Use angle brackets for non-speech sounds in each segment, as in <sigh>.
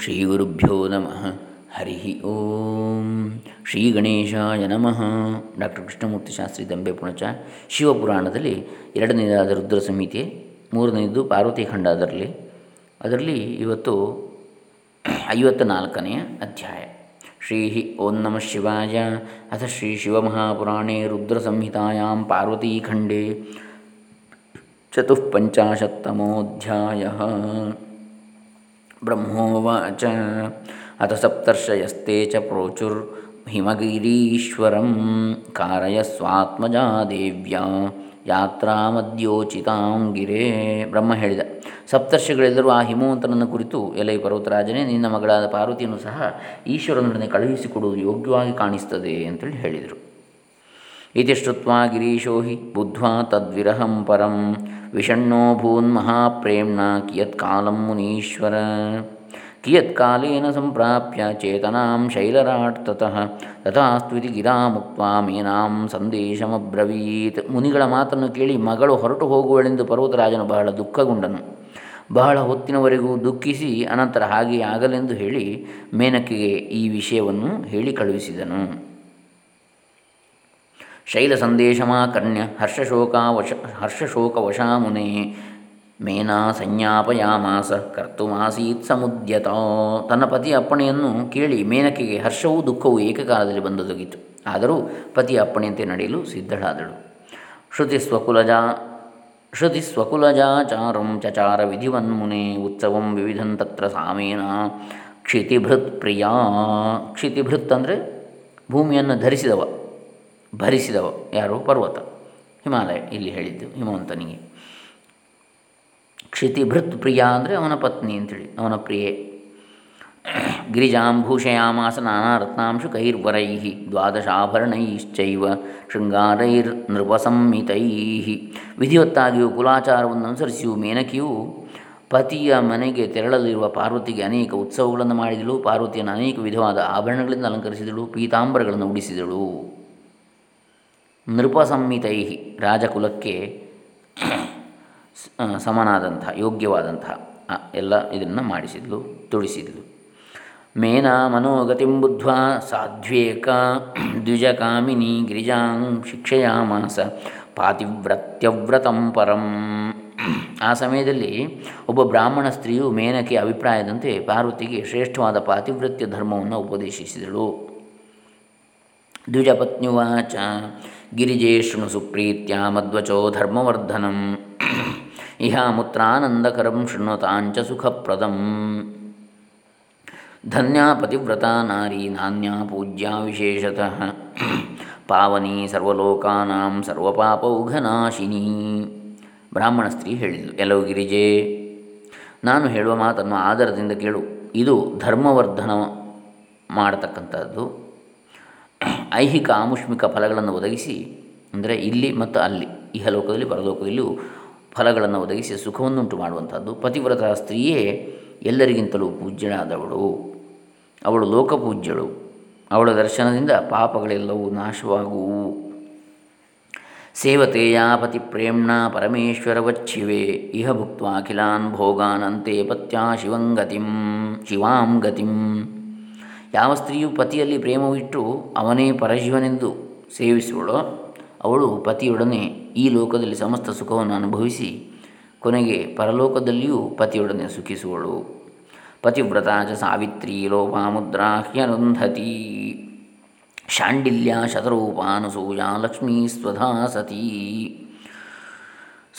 ಶ್ರೀ ಗುರುಭ್ಯೋ ನಮಃ ಹರಿ ಓಂ ಶ್ರೀ ಗಣೇಶಾಯ ನಮಃ ಡಾಕ್ಟರ್ ಕೃಷ್ಣಮೂರ್ತಿ ಶಾಸ್ತ್ರಿ ದಂಬೆ ಪುಣಚ. ಶಿವಪುರಾಣದಲ್ಲಿ ಎರಡನೇದಾದ ರುದ್ರ ಸಂಹಿತೆ, ಮೂರನೇದು ಪಾರ್ವತಿ ಖಂಡ ಅದರಲ್ಲಿ. ಅದರಲ್ಲಿ ಇವತ್ತು ಐವತ್ತ ನಾಲ್ಕನೆಯ ಅಧ್ಯಾಯ. ಶ್ರೀ ಓಂ ನಮಃ ಶಿವಾಯ. ಅಥ ಶ್ರೀ ಶಿವಮಹಾಪುರಾಣೇ ರುದ್ರಸಂಹಿತಾಯಾಂ ಪಾರ್ವತೀಖಂಡೇ ಚತುಃಪಂಚಾಶತ್ತಮೋಧ್ಯಾಯ ಬ್ರಹ್ಮೋವಾಚ ಅಥ ಸಪ್ತರ್ಷಯಸ್ತೆ ಚ ಪ್ರೋಚುರ್ ಹಿಮಗಿರೀಶ್ವರಂ ಕಾರಯಸ್ವಾತ್ಮಜಾ ದೇವ್ಯಾ ಯಾತ್ರಾಮದ್ಯೋಚಿತಾಂ ಗಿರೇ ಬ್ರಹ್ಮ ಹೇಳಿದ, ಸಪ್ತರ್ಷಿಗಳೆಲ್ಲರೂ ಆ ಹಿಮವಂತನನ್ನು ಕುರಿತು ಎಲೈ ಪರ್ವತರಾಜನೇ, ನಿನ್ನ ಮಗಳಾದ ಪಾರ್ವತಿಯನ್ನು ಸಹ ಈಶ್ವರನೊಡನೆ ಕಳುಹಿಸಿಕೊಡುವುದು ಯೋಗ್ಯವಾಗಿ ಕಾಣಿಸ್ತದೆ ಅಂತೇಳಿ ಹೇಳಿದರು. ಇತಿ ಶ್ರುತ್ವಾ ಗಿರೀಶೋ ಹಿ ಬುದ್ಧ್ವಾ ತದ್ವಿರಹಂ ಪರಂ ವಿಷಣ್ಣೋ ಭೂನ್ ಮಹಾಪ್ರೇಮ್ಣ ಕಿಯತ್ಕಾಲಂ ಮುನೀಶ್ವರ ಕಿಯತ್ಕಾಲೇನ ಸಂಪ್ರಾಪ್ಯ ಚೇತನಾಂ ಶೈಲರಾಟ್ ತತಃ ತಥಾಸ್ತ್ವಿತಿ ಗಿರಾ ಮುಕ್ತ ಮೇನಾಂ ಸಂದೇಶಮಬ್ರವೀತ್ ಮುನಿಗಳ ಮಾತನ್ನು ಕೇಳಿ ಮಗಳು ಹೊರಟು ಹೋಗುವಳೆಂದು ಪರ್ವತರಾಜನು ಬಹಳ ದುಃಖಗೊಂಡನು। ಬಹಳ ಹೊತ್ತಿನವರೆಗೂ ದುಃಖಿಸಿ ಅನಂತರ ಹಾಗೆ ಆಗಲೆಂದು ಹೇಳಿ ಮೇನಕೆಗೆ ಈ ವಿಷಯವನ್ನು ಹೇಳಿ ಕಳುಹಿಸಿದನು। ಶೈಲ ಸಂದೇಶಮಾಕರ್ಣ್ಯ ಹರ್ಷಶೋಕಾವಶ ಹರ್ಷಶೋಕವಶಾ ಮುನೆ ಮೇನಾ ಸಂಜ್ಞಾಪಯಾಮಾಸ ಕರ್ತುಮಾಸೀತ್ ಸಮುದ್ಯತ. ತನ್ನ ಪತಿಯ ಅಪ್ಪಣೆಯನ್ನು ಕೇಳಿ ಮೇನಕೆಗೆ ಹರ್ಷವೂ ದುಃಖವೂ ಏಕಕಾಲದಲ್ಲಿ ಬಂದೊದಗಿತು. ಆದರೂ ಪತಿಯ ಅಪ್ಪಣೆಯಂತೆ ನಡೆಯಲು ಸಿದ್ಧಳಾದಳು. ಶ್ರುತಿ ಸ್ವಕುಲಜ ಶ್ರುತಿ ಸ್ವಕುಲಜಾಚಾರಂ ಚಚಾರ ವಿಧಿವನ್ಮುನೆ ಉತ್ಸವಂ ವಿವಿಧಂ ತತ್ರ ಸಾಮೇನ ಕ್ಷಿತಿಭೃತ್ ಪ್ರಿಯಾ ಕ್ಷಿತಿಭೃತ್ ಅಂದರೆ ಭೂಮಿಯನ್ನು ಧರಿಸಿದವ. ಭರಿಸಿದವ. ಯಾರು? ಪರ್ವತ. ಹಿಮಾಲಯ. ಇಲ್ಲಿ ಹೇಳಿದ್ದು ಹಿಮವಂತನಿಗೆ. ಕ್ಷಿತಿಭೃತ್ ಪ್ರಿಯ ಅಂದರೆ ಅವನ ಪತ್ನಿ ಅಂತೇಳಿ. ಅವನ ಪ್ರಿಯೆ. ಗಿರಿಜಾಂಭೂಷಯಾಮಾಸ ನಾನಾ ರತ್ನಾಂಶು ಕೈರ್ವರೈ ದ್ವಾದಶಾಭರಣೈಶ್ಚೈವ ಶೃಂಗಾರೈರ್ ನೃಪಸಂಹಿತೈ ವಿಧಿವತ್ತಾಗಿಯೂ ಕುಲಾಚಾರವನ್ನು ಅನುಸರಿಸಿಯೂ ಮೇನಕಿಯು ಪತಿಯ ಮನೆಗೆ ತೆರಳಲಿರುವ ಪಾರ್ವತಿಗೆ ಅನೇಕ ಉತ್ಸವಗಳನ್ನು ಮಾಡಿದಳು. ಪಾರ್ವತಿಯನ್ನು ಅನೇಕ ವಿಧವಾದ ಆಭರಣಗಳಿಂದ ಅಲಂಕರಿಸಿದಳು. ಪೀತಾಂಬರಗಳನ್ನು ಉಡಿಸಿದಳು. ನೃಪಸಂಹಿತೈ ರಾಜಕುಲಕ್ಕೆ ಸಮನಾದಂತಹ ಯೋಗ್ಯವಾದಂತಹ ಎಲ್ಲ ಇದನ್ನು ಮಾಡಿಸಿದ್ಲು, ತುಳಿಸಿದ್ಲು. ಮೇನಾ ಮನೋಗತಿಂ ಬುದ್ಧ್ವಾ ಸಾಧ್ವೇಕ ದ್ವಿಜಕಾಮಿನಿ ಗಿರಿಜಾಂ ಶಿಕ್ಷೆಯಾಮಾಸ ಪಾತಿವ್ರತ್ಯವ್ರತಂ ಪರಂ. ಆ ಸಮಯದಲ್ಲಿ ಒಬ್ಬ ಬ್ರಾಹ್ಮಣ ಸ್ತ್ರೀಯು ಮೇನಕೆ ಅಭಿಪ್ರಾಯದಂತೆ ಪಾರ್ವತಿಗೆ ಶ್ರೇಷ್ಠವಾದ ಪಾತಿವ್ರತ್ಯ ಧರ್ಮವನ್ನು ಉಪದೇಶಿಸಿದಳು. ದ್ವಿಜಪತ್ನ್ಯುವಾಚ <clears throat> <clears throat> ಗಿರಿಜೇ ಶೃಣು ಸುಪ್ರೀತ್ಯ ಮಧ್ವಚೋ ಧರ್ಮವರ್ಧನಂ ಇಹಾಮುತ್ರಾನಂದಕರಂ ಶೃಣ್ವತಾಂಚ ಸುಖಪ್ರದಂ ಧನ್ಯಾ ಪತಿವ್ರತಾ ನಾರಿ ನಾನ್ಯಾ ಪೂಜ್ಯಾ ವಿಶೇಷತಃ ಪಾವನಿ ಸರ್ವಲೋಕಾನಾಂ ಸರ್ವಪಾಪೌಘನಾಶಿನಿ ಬ್ರಾಹ್ಮಣ ಸ್ತ್ರೀ ಹೇಳಿದ್ದು ಎಲ್ಲವೂ ಗಿರಿಜೆ, ನಾನು ಹೇಳುವ ಮಾತನ್ನು ಆಧಾರದಿಂದ ಕೇಳು. ಇದು ಧರ್ಮವರ್ಧನ ಮಾಡತಕ್ಕಂಥದ್ದು. ಐಹಿಕ ಆಮುಷ್ಮಿಕ ಫಲಗಳನ್ನು ಒದಗಿಸಿ, ಅಂದರೆ ಇಲ್ಲಿ ಮತ್ತು ಅಲ್ಲಿ, ಇಹಲೋಕದಲ್ಲಿ, ಪರಲೋಕದಲ್ಲಿಯೂ ಫಲಗಳನ್ನು ಒದಗಿಸಿ ಸುಖವನ್ನುಂಟು ಮಾಡುವಂಥದ್ದು. ಪತಿವ್ರತ ಸ್ತ್ರೀಯೇ ಎಲ್ಲರಿಗಿಂತಲೂ ಪೂಜ್ಯಳಾದವಳು. ಅವಳು ಲೋಕಪೂಜ್ಯಳು. ಅವಳ ದರ್ಶನದಿಂದ ಪಾಪಗಳೆಲ್ಲವೂ ನಾಶವಾಗುವು. ಸೇವತೆಯ ಪತಿ ಪ್ರೇಮ್ಣ ಪರಮೇಶ್ವರವಚ್ಛಿವೆ. ಇಹ ಭುಕ್ತ ಅಖಿಲಾನ್ ಭೋಗಾನ್ ಅಂತೆ ಪತ್ಯಾ ಶಿವಂಗತಿಂ ಶಿವಾಂ ಗತಿಂ. ಯಾವ ಸ್ತ್ರೀಯು ಪತಿಯಲ್ಲಿ ಪ್ರೇಮವಿಟ್ಟು ಅವನೇ ಪರಶಿವನೆಂದು ಸೇವಿಸುವಳೋ ಅವಳು ಪತಿಯೊಡನೆ ಈ ಲೋಕದಲ್ಲಿ ಸಮಸ್ತ ಸುಖವನ್ನು ಅನುಭವಿಸಿ ಕೊನೆಗೆ ಪರಲೋಕದಲ್ಲಿಯೂ ಪತಿಯೊಡನೆ ಸುಖಿಸುವಳು. ಪತಿವ್ರತ ಚ ಸಾವಿತ್ರಿ ಲೋಪಾಮುದ್ರಾ ಹ್ಯರುಂಧತಿ ಶಾಂಡಿಲ್ಯ ಶತರೂಪಾನುಸೂಯ ಲಕ್ಷ್ಮೀ ಸ್ವಧಾ ಸತೀ.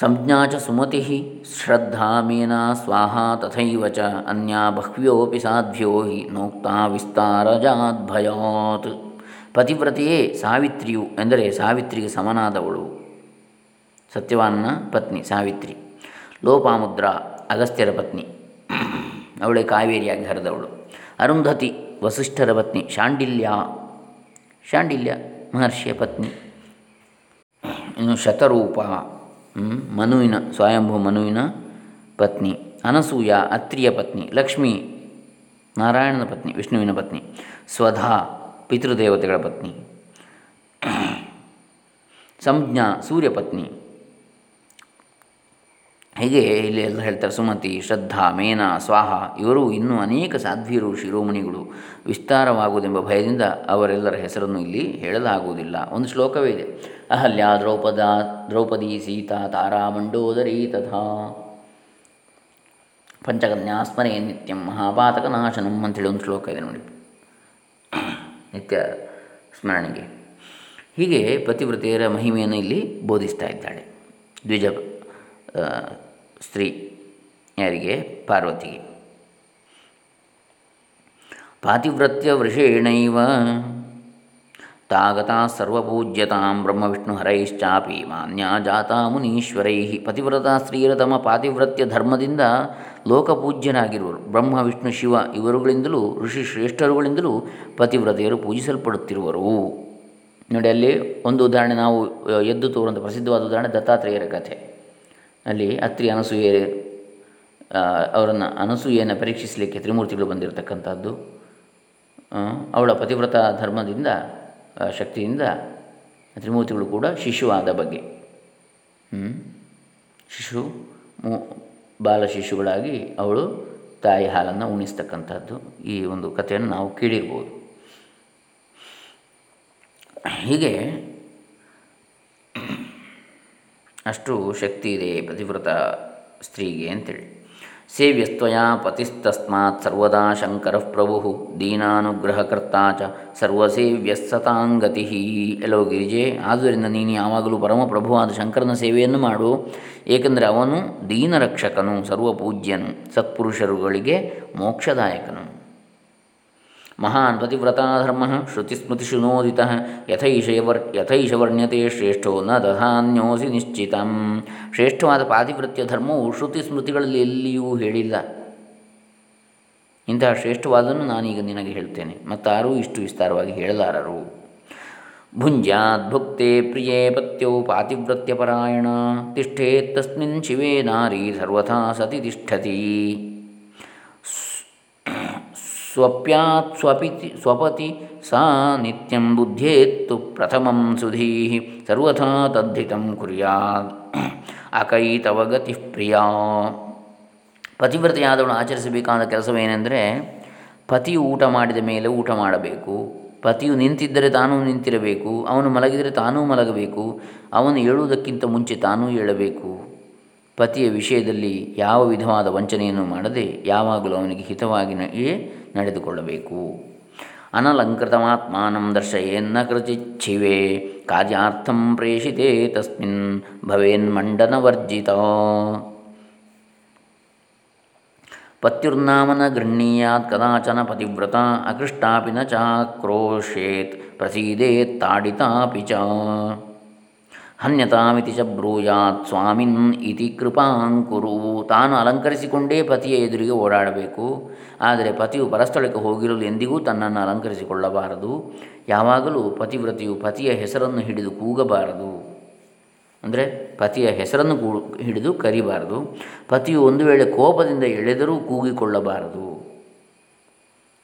ಸಂಜ್ಞಾ ಚ ಸುಮತಿ ಶ್ರದ್ಧಾ ಮೇನಾ ಸ್ವಾಹ ತಥೈವ ಚ ಅನ್ಯಾ ಬಹ್ವ್ಯೋಪಿ ಸಾಧ್ವ್ಯೋ ಹಿ ನೋಕ್ತಾ ವಿಸ್ತಾರಜಾದ್ಭಯಾತ್ ಪತಿವ್ರತೆಯೇ ಸಾವಿತ್ರಿಯು ಎಂದರೆ ಸಾವಿತ್ರಿಗೆ ಸಮನಾದವಳು। ಸತ್ಯವಾನ್ನ ಪತ್ನಿ ಸಾವಿತ್ರಿ। ಲೋಪಾಮುದ್ರ ಅಗಸ್ತ್ಯರ ಪತ್ನಿ। ಅವಳೇ ಕಾವೇರಿಯಾಗಿ ಹರಿದವಳು। ಅರುಂಧತಿ ವಸಿಷ್ಠರ ಪತ್ನಿ ಶಾಂಡಿಲ್ಯ। ಶಾಂಡಿಲ್ಯ ಮಹರ್ಷಿಯ ಪತ್ನಿ। ಇನ್ನು ಶತರೂಪ ಮನುವಿನ, ಸ್ವಯಂಭೂ ಮನುವಿನ ಪತ್ನಿ, ಅನಸೂಯ, ಅತ್ರಿಯ ಪತ್ನಿ, ಲಕ್ಷ್ಮಿ, ನಾರಾಯಣನ ಪತ್ನಿ, ವಿಷ್ಣುವಿನ ಪತ್ನಿ, ಸ್ವಧಾ, ಪಿತೃದೇವತೆಗಳ ಪತ್ನಿ, ಸಂಜ್ಞಾ ಸೂರ್ಯಪತ್ನಿ ಹೀಗೆ ಇಲ್ಲಿ ಎಲ್ಲ ಹೇಳ್ತಾರೆ, ಸುಮತಿ, ಶ್ರದ್ಧಾ, ಮೇನ, ಸ್ವಾಹ, ಇವರು ಇನ್ನೂ ಅನೇಕ ಸಾಧ್ವೀರು ಶಿರೋಮಣಿಗಳು. ವಿಸ್ತಾರವಾಗುವುದೆಂಬ ಭಯದಿಂದ ಅವರೆಲ್ಲರ ಹೆಸರನ್ನು ಇಲ್ಲಿ ಹೇಳಲಾಗುವುದಿಲ್ಲ. ಒಂದು ಶ್ಲೋಕವೇ ಇದೆ. ಅಹಲ್ಯ ದ್ರೌಪದ, ದ್ರೌಪದಿ, ಸೀತಾ, ತಾರಾ, ಮಂಡೋದರಿ, ತಥಾ. ಪಂಚಕನ್ಯಾಸ್ಮರೇ ನಿತ್ಯಂ ಮಹಾಪಾತಕ ನಾಶನಂ ಅಂತೇಳಿ ಒಂದು ಶ್ಲೋಕ ಇದೆ ನೋಡಿ. ನಿತ್ಯ ಸ್ಮರಣೆಗೆ. ಹೀಗೆ ಪತಿವ್ರತೆಯರ ಮಹಿಮೆಯನ್ನು ಇಲ್ಲಿ ಬೋಧಿಸ್ತಾ ಇದ್ದಾಳೆ ದ್ವಿಜ ಸ್ತ್ರೀ ಯಾರಿಗೆ? ಪಾರ್ವತಿಗೆ. ಪಾತಿವ್ರತ್ಯ ವೃಷೇಣೈವ. ತಾಗತಾ ಸರ್ವಪೂಜ್ಯತಾಂ ಬ್ರಹ್ಮವಿಷ್ಣು ಹರೈಶ್ಚಾಪಿ ಮಾನ್ಯ ಜಾತಾ ಮುನೀಶ್ವರೈ. ಪತಿವ್ರತ ಸ್ತ್ರೀಯರ ತಮ್ಮ ಪಾತಿವ್ರತ್ಯ ಧರ್ಮದಿಂದ ಲೋಕಪೂಜ್ಯನಾಗಿರುವರು ಬ್ರಹ್ಮ, ವಿಷ್ಣು, ಶಿವ ಇವರುಗಳಿಂದಲೂ ಋಷಿ ಶ್ರೇಷ್ಠರುಗಳಿಂದಲೂ ಪತಿವ್ರತೆಯರು ಪೂಜಿಸಲ್ಪಡುತ್ತಿರುವರು. ನೋಡಿ ಅಲ್ಲಿ ಒಂದು ಉದಾಹರಣೆ ನಾವು ಎದ್ದು ತೋರುವಂಥ ಪ್ರಸಿದ್ಧವಾದ ಉದಾಹರಣೆ ದತ್ತಾತ್ರೇಯರ ಕಥೆ. ಅಲ್ಲಿ ಅತ್ರಿ ಅನಸೂಯೆ ಅವರನ್ನು ಅನಸೂಯೆಯನ್ನು ಪರೀಕ್ಷಿಸಲಿಕ್ಕೆ ತ್ರಿಮೂರ್ತಿಗಳು ಬಂದಿರತಕ್ಕಂಥದ್ದು. ಅವಳ ಪತಿವ್ರತ ಧರ್ಮದಿಂದ ಶಕ್ತಿಯಿಂದ ತ್ರಿಮೂರ್ತಿಗಳು ಕೂಡ ಶಿಶುವಾದ ಬಗ್ಗೆ. ಶಿಶು, ಮೂ, ಬಾಲ ಶಿಶುಗಳಾಗಿ ಅವಳು ತಾಯಿ ಹಾಲನ್ನು ಉಣಿಸ್ತಕ್ಕಂಥದ್ದು ಈ ಒಂದು ಕಥೆಯನ್ನು ನಾವು ಕೇಳಿರ್ಬೋದು. ಹೀಗೆ ಅಷ್ಟು ಶಕ್ತಿ ಇದೆ ಪತಿವ್ರತ ಸ್ತ್ರೀಗೆ ಅಂತೇಳಿ. ಸೇವ್ಯಸ್ತ್ವಯ ಪತಿಸ್ತಸ್ಮಾತ್ ಸರ್ವದಾ ಶಂಕರ ಪ್ರಭು ದೀನಾನುಗ್ರಹಕರ್ತ ಚ ಸರ್ವಸೇವ್ಯ ಸತಾಂಗತಿ ಎಲ್ಲೋ ಗಿರಿಜೆ, ಆದ್ದರಿಂದ ನೀನು ಯಾವಾಗಲೂ ಪರಮಪ್ರಭುವಾದ ಶಂಕರನ ಸೇವೆಯನ್ನು ಮಾಡು. ಏಕೆಂದರೆ ಅವನು ದೀನರಕ್ಷಕನು, ಸರ್ವಪೂಜ್ಯನು, ಸತ್ಪುರುಷರುಗಳಿಗೆ ಮೋಕ್ಷದಾಯಕನು. ಮಹಾನ್ ಪತಿವ್ರತಾಧರ್ಮ ಶ್ರುತಿಸ್ಮೃತಿಷು ನೋದಿತ ಯಥೈಷವರ್ ಯಥೈಷ ವರ್ಣ್ಯತೆ ಶ್ರೇಷ್ಠೋ ನ ದಧಾನ್ಯೋಸಿ ನಿಶ್ಚಿತ ಶ್ರೇಷ್ಠವಾದ ಪಾತಿವ್ರತ್ಯ ಧರ್ಮವು ಶ್ರುತಿ ಸ್ಮೃತಿಗಳಲ್ಲಿ ಎಲ್ಲಿಯೂ ಹೇಳಿಲ್ಲ। ಇಂತಹ ಶ್ರೇಷ್ಠವಾದನ್ನು ನಾನೀಗ ನಿನಗೆ ಹೇಳ್ತೇನೆ, ಮತ್ತಾರೂ ಇಷ್ಟು ವಿಸ್ತಾರವಾಗಿ ಹೇಳಲಾರರು. ಭುಂಜಾತ್ ಭುಕ್ತೆ ಪ್ರಿಯೇ ಪತ್ಯೋ ಪಾತಿವ್ರತ್ಯಪರಾಯಣ ತಿಷ್ಠೇತ್ ತಸ್ಮಿನ್ ಶಿವೇ ನಾರಿ ಸರ್ವಥಾ ಸತಿ ತಿಷ್ಠತಿ। ಸ್ವಪ್ಯಾತ್ ಸ್ವಪಿತಿ ಸ್ವಪತಿ ಸಾ ನಿತ್ಯಂ ಬುದ್ಧೇತ್ತು ಪ್ರಥಮಂ ಸುಧೀ ಸರ್ವಥಾ ತದ್ಧಿತಂ ಕುರ್ಯಾತ್. ಅಕೈತವ ಗತಿ ಪ್ರಿಯ. ಪತಿವ್ರತೆಯಾದವಳು ಆಚರಿಸಬೇಕಾದ ಕೆಲಸವೇನೆಂದರೆ ಪತಿಯು ಊಟ ಮಾಡಿದ ಮೇಲೆ ಊಟ ಮಾಡಬೇಕು. ಪತಿಯು ನಿಂತಿದ್ದರೆ ತಾನೂ ನಿಂತಿರಬೇಕು. ಅವನು ಮಲಗಿದರೆ ತಾನೂ ಮಲಗಬೇಕು. ಅವನು ಏಳುವುದಕ್ಕಿಂತ ಮುಂಚೆ ತಾನೂ ಏಳಬೇಕು. ಪತಿಯ ವಿಷಯದಲ್ಲಿ ಯಾವ ವಿಧವಾದ ವಂಚನೆಯನ್ನು ಮಾಡದೆ ಯಾವಾಗಲೂ ಅವನಿಗೆ ಹಿತವಾಗಿ ನಡೆದುಕೊಳ್ಳಬೇಕು. ಅನಲಂಕೃತಮಾತ್ಮಾನಂ ದರ್ಶಯೇನ್ನ ಕೃಚಿಚ್ಛಿವೆ, ಕಾರ್ಯಾರ್ಥಂ ಪ್ರೇಷಿತೆ ತಸ್ಮಿನ್ ಭವೇನ್ಮಂಡನವರ್ಜಿತ ಪತ್ಯುರ್ನಾಮನ ಗೃಹೀಯಾತ್ ಕದಾಚನ ಪತಿವ್ರತ, ಅಕೃಷ್ಟಾಪಿ ನ ಚಾಕ್ರೋಶೇತ್, ಪ್ರಸೀದೇತ್ ತಾಡಿತಾಪಿ ಚ. ಹನ್ಯತಾಮಿತಿ ಚ ಬ್ರೂಯಾತ್ ಸ್ವಾಮಿನ್ ಇತಿ ಕೃಪಾಂಕುರು ತಾನು ಅಲಂಕರಿಸಿಕೊಂಡೇ ಪತಿಯ ಎದುರಿಗೆ ಓಡಾಡಬೇಕು. ಆದರೆ ಪತಿಯು ಪರಸ್ಥಳಕ್ಕೆ ಹೋಗಿರಲು ಎಂದಿಗೂ ತನ್ನನ್ನು ಅಲಂಕರಿಸಿಕೊಳ್ಳಬಾರದು. ಯಾವಾಗಲೂ ಪತಿವ್ರತಿಯು ಪತಿಯ ಹೆಸರನ್ನು ಹಿಡಿದು ಕೂಗಬಾರದು. ಅಂದರೆ ಪತಿಯ ಹೆಸರನ್ನು ಕೂ, ಹಿಡಿದು ಕರಿಬಾರದು. ಪತಿಯು ಒಂದು ವೇಳೆ ಕೋಪದಿಂದ ಎಳೆದರೂ ಕೂಗಿಕೊಳ್ಳಬಾರದು.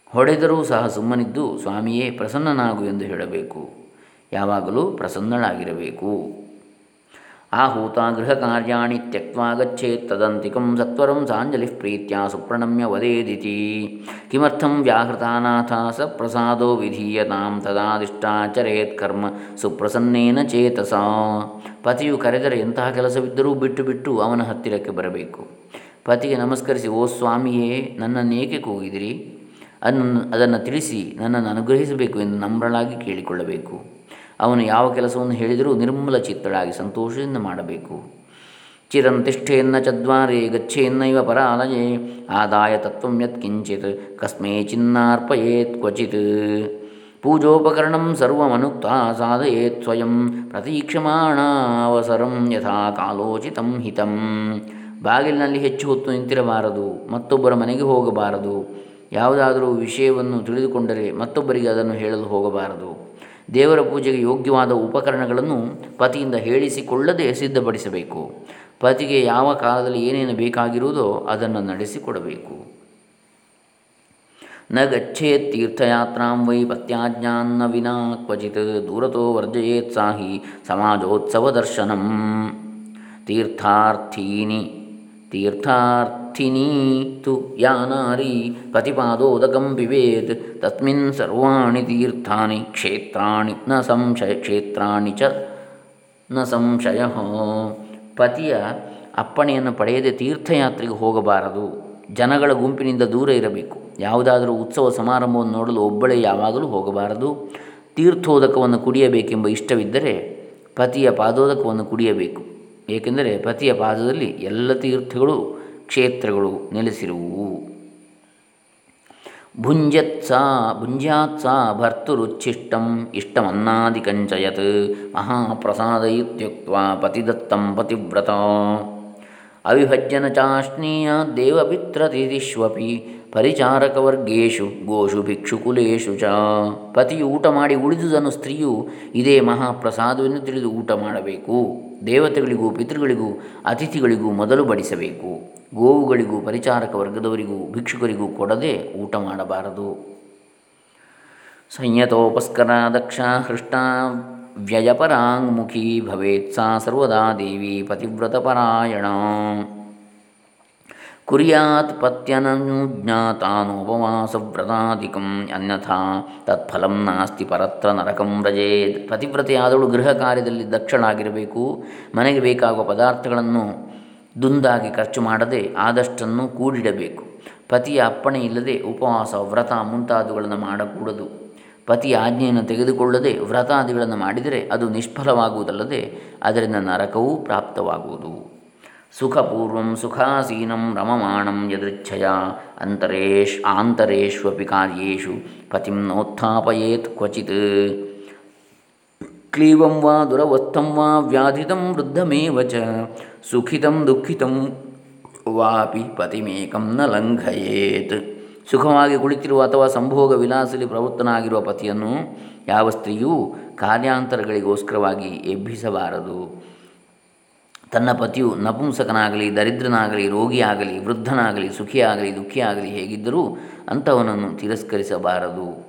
ಹೊಡೆದರೂ ಸಹ ಸುಮ್ಮನಿದ್ದು ಸ್ವಾಮಿಯೇ ಪ್ರಸನ್ನನಾಗು ಎಂದು ಹೇಳಬೇಕು. ಯಾವಾಗಲೂ ಪ್ರಸನ್ನಳಾಗಿರಬೇಕು. ಆಹೂತ ಗೃಹಕಾರ್ಯಾಣಿ ತ್ಯಕ್ವಾ ಗಚ್ಚೇತ್ ತದಂತಿಕಂ ಸತ್ವರಂ ಸಾಂಜಲಿ ಪ್ರೀತ್ಯ ಸುಪ್ರಣಮ್ಯ ವದೇದಿತಿ ಕಿಮರ್ಥಂ ವ್ಯಾಹೃತಾನಾಥ ಸ ಪ್ರಸಾದೋ ವಿಧೀಯತಾಂ ತದಾದಿಷ್ಟಾಚರೇತ್ ಕರ್ಮ ಸುಪ್ರಸನ್ನೇನ ಚೇತಸ ಪತಿಯು ಕರೆದರೆ ಎಂತಹ ಕೆಲಸವಿದ್ದರೂ ಬಿಟ್ಟು ಬಿಟ್ಟು ಅವನ ಹತ್ತಿರಕ್ಕೆ ಬರಬೇಕು। ಪತಿಗೆ ನಮಸ್ಕರಿಸಿ, ಓ ಸ್ವಾಮಿಯೇ ನನ್ನನ್ನೇಕೆ ಕೂಗಿದಿರಿ? ಅದನ್ನು ಅದನ್ನು ತಿಳಿಸಿ, ನನ್ನನ್ನು ಅನುಗ್ರಹಿಸಬೇಕು ಎಂದು ನಮ್ರಳಾಗಿ ಕೇಳಿಕೊಳ್ಳಬೇಕು। ಅವನು ಯಾವ ಕೆಲಸವನ್ನು ಹೇಳಿದರೂ ನಿರ್ಮಲ ಚಿತ್ತಳಾಗಿ ಸಂತೋಷದಿಂದ ಮಾಡಬೇಕು. ಚಿರಂತಿಷ್ಠೆಯನ್ನ ಚದ್ವಾರೆ ಗಚ್ಚೆಯನ್ನೈವ ಪರಾಲಯೇ, ಆದಾಯ ತತ್ವಂ ಯತ್ಕಿಂಚಿತ್ ಕಸ್ಮೇ ಚಿನ್ನಾರ್ಪಯೇತ್ ಕ್ವಚಿತ್. ಪೂಜೋಪಕರಣಂ ಸರ್ವಮನುಕ್ತ ಸಾಧಯೇತ್ ಸ್ವಯಂ, ಪ್ರತೀಕ್ಷಮಾಣಾವಸರಂ ಯಥಾ ಕಾಲೋಚಿತಂ ಹಿತಂ. ಬಾಗಿಲಿನಲ್ಲಿ ಹೆಚ್ಚು ಹೊತ್ತು ನಿಂತಿರಬಾರದು, ಮತ್ತೊಬ್ಬರ ಮನೆಗೆ ಹೋಗಬಾರದು. ಯಾವುದಾದರೂ ವಿಷಯವನ್ನು ತಿಳಿದುಕೊಂಡರೆ ಮತ್ತೊಬ್ಬರಿಗೆ ಅದನ್ನು ಹೇಳಲು ಹೋಗಬಾರದು. ದೇವರ ಪೂಜೆಗೆ ಯೋಗ್ಯವಾದ ಉಪಕರಣಗಳನ್ನು ಪತಿಯಿಂದ ಹೇಳಿಸಿಕೊಳ್ಳದೆ ಸಿದ್ಧಪಡಿಸಬೇಕು. ಪತಿಗೆ ಯಾವ ಕಾಲದಲ್ಲಿ ಏನೇನು ಬೇಕಾಗಿರುವುದೋ ಅದನ್ನು ನಡೆಸಿಕೊಡಬೇಕು. ನ ಗಚ್ಚೇತ್ ತೀರ್ಥಯಾತ್ರಾಂ ವೈ ಪತ್ಯಾಜ್ಞಾನ್ನ ವಿನಾ ಕ್ವಚಿತ್ ದೂರತೋ ವರ್ಜಯೇತ್ ಸಾಹಿ ಸಮಾಜೋತ್ಸವ ದರ್ಶನಂ. ತೀರ್ಥಾರ್ಥೀನಿ ತೀರ್ಥಾರ್ಥಿನಿ ತು ಯಾ ನಾರಿ ಪ್ರತಿಪಾದೋದಕಂ ಪಿಬೇತ್ ತಸ್ಮಿನ್ ಸರ್ವಾಣಿ ತೀರ್ಥಾನಿ ಕ್ಷೇತ್ರಾಣಿ ನ ಸಂಶಯ ಕ್ಷೇತ್ರಾಣಿ ಚ ನ ಸಂಶಯ. ಪತಿಯ ಅಪ್ಪಣೆಯನ್ನು ಪಡೆಯದೆ ತೀರ್ಥಯಾತ್ರೆಗೆ ಹೋಗಬಾರದು. ಜನಗಳ ಗುಂಪಿನಿಂದ ದೂರ ಇರಬೇಕು. ಯಾವುದಾದರೂ ಉತ್ಸವ ಸಮಾರಂಭವನ್ನು ನೋಡಲು ಒಬ್ಬಳೇ ಯಾವಾಗಲೂ ಹೋಗಬಾರದು. ತೀರ್ಥೋದಕವನ್ನು ಕುಡಿಯಬೇಕೆಂಬ ಇಷ್ಟವಿದ್ದರೆ ಪತಿಯ ಪಾದೋದಕವನ್ನು ಕುಡಿಯಬೇಕು. ಏಕೆಂದರೆ ಪತಿಯ ಪಾದದಲ್ಲಿ ಎಲ್ಲ ತೀರ್ಥಗಳು, ಕ್ಷೇತ್ರಗಳು ನೆಲೆಸಿರುವು. ಭುಂಜತ್ಸಾ ಭುಂಜಾತ್ಸಾ ಭರ್ತುರುಚ್ಛಿಷ್ಟಂ ಇಷ್ಟಮನ್ನಾದಿಕಂಚಯತ್ ಮಹಾಪ್ರಸಾದ ಇತ್ಯುಕ್ತ ಪತಿದತ್ತಂ ಪತಿವ್ರತ. ಅವಿಭಜ್ಯನ ಚಾಶ್ನೀಯ ಪರಿಚಾರಕವರ್ಗೇಶು ಗೋಷು ಭಿಕ್ಷುಕುಲೇಶು ಚ. ಪತಿಯು ಊಟ ಮಾಡಿ ಉಳಿದುದನ್ನು ಸ್ತ್ರೀಯು ಇದೇ ಮಹಾಪ್ರಸಾದವನ್ನು ತಿಳಿದು ಊಟ ಮಾಡಬೇಕು. ದೇವತೆಗಳಿಗೂ, ಪಿತೃಗಳಿಗೂ, ಅತಿಥಿಗಳಿಗೂ ಮೊದಲು ಬಡಿಸಬೇಕು. ಗೋವುಗಳಿಗೂ ಪರಿಚಾರಕ ವರ್ಗದವರಿಗೂ ಭಿಕ್ಷುಕರಿಗೂ ಕೊಡದೆ ಊಟ ಮಾಡಬಾರದು. ಸಂಯತೋಪಸ್ಕರ ದಕ್ಷ ಹೃಷ್ಟ ವ್ಯಯಪರಾಂಗ್ಮುಖಿ ಭವೇತ್ ಸಾ ಸರ್ವದಾ ದೇವಿ ಪತಿವ್ರತಪರಾಯಣ. ಕುರ್ಯಾತ್ ಪತ್ಯನನುಜ್ಞಾತಾನುಪವಾಸವ್ರತಾಧಿಕಂ ಅನ್ಯಥಾ ತತ್ಫಲಂ ನಾಸ್ತಿ ಪರತ್ರ ನರಕಂ ರಜೇತ್ ಪತಿವ್ರತೆಯಾದವಳು ಗೃಹ ಕಾರ್ಯದಲ್ಲಿ ದಕ್ಷಳಾಗಿರಬೇಕು, ಮನೆಗೆ ಬೇಕಾಗುವ ಪದಾರ್ಥಗಳನ್ನು ದುಂದಾಗಿ ಖರ್ಚು ಮಾಡದೆ ಆದಷ್ಟನ್ನು ಕೂಡಿಡಬೇಕು. ಪತಿಯ ಅಪ್ಪಣೆ ಇಲ್ಲದೆ ಉಪವಾಸ, ವ್ರತ ಮುಂತಾದವುಗಳನ್ನು ಮಾಡಕೂಡದು. ಪತಿಯ ಆಜ್ಞೆಯನ್ನು ತೆಗೆದುಕೊಳ್ಳದೆ ವ್ರತಾದಿಗಳನ್ನು ಮಾಡಿದರೆ ಅದು ನಿಷ್ಫಲವಾಗುವುದಲ್ಲದೆ ಅದರಿಂದ ನರಕವೂ ಪ್ರಾಪ್ತವಾಗುವುದು. ಸುಖಪೂರ್ವಂ ಸುಖಾಸೀನಂ ರಮಮಾಣಂ ಯದೃಚ್ಛಯ ಅಂತರೇಶ್ ಆಂತರೇಷ್ವಪಿ ಕಾರ್ಯೇಷು ಪತಿಂ ನೋತ್ಥಾಪಯೇತ್ ಕ್ವಚಿತ್ ಕ್ಲೀವಂ ವಾ ದುರವಸ್ಥಂ ವಾ ವ್ಯಾಧಿತಂ ವೃದ್ಧಮೇವ ಚ ಸುಖಿತಂ ದುಃಖಿತಂ ವಾಪಿ ಪತಿಮೇಕಂ ನ ಲಂಘಯೇತ್ ಸುಖವಾಗಿ ಕುಳಿತಿರುವ ಅಥವಾ ಸಂಭೋಗ ವಿಲಾಸಲಿ ಪ್ರವೃತ್ತನಾಗಿರುವ ಪತಿಯನ್ನು ಯಾವ ಸ್ತ್ರೀಯೂ ಕಾರ್ಯಾಂತರಗಳಿಗೋಸ್ಕರವಾಗಿ ಎಬ್ಬಿಸಬಾರದು। ತನ್ನ ಪತಿಯು ನಪುಂಸಕನಾಗಲಿ, ದರಿದ್ರನಾಗಲಿ, ರೋಗಿಯಾಗಲಿ, ವೃದ್ಧನಾಗಲಿ, ಸುಖಿಯಾಗಲಿ, ದುಃಖಿಯಾಗಲಿ ಹೇಗಿದ್ದರೂ ಅಂಥವನನ್ನು ತಿರಸ್ಕರಿಸಬಾರದು.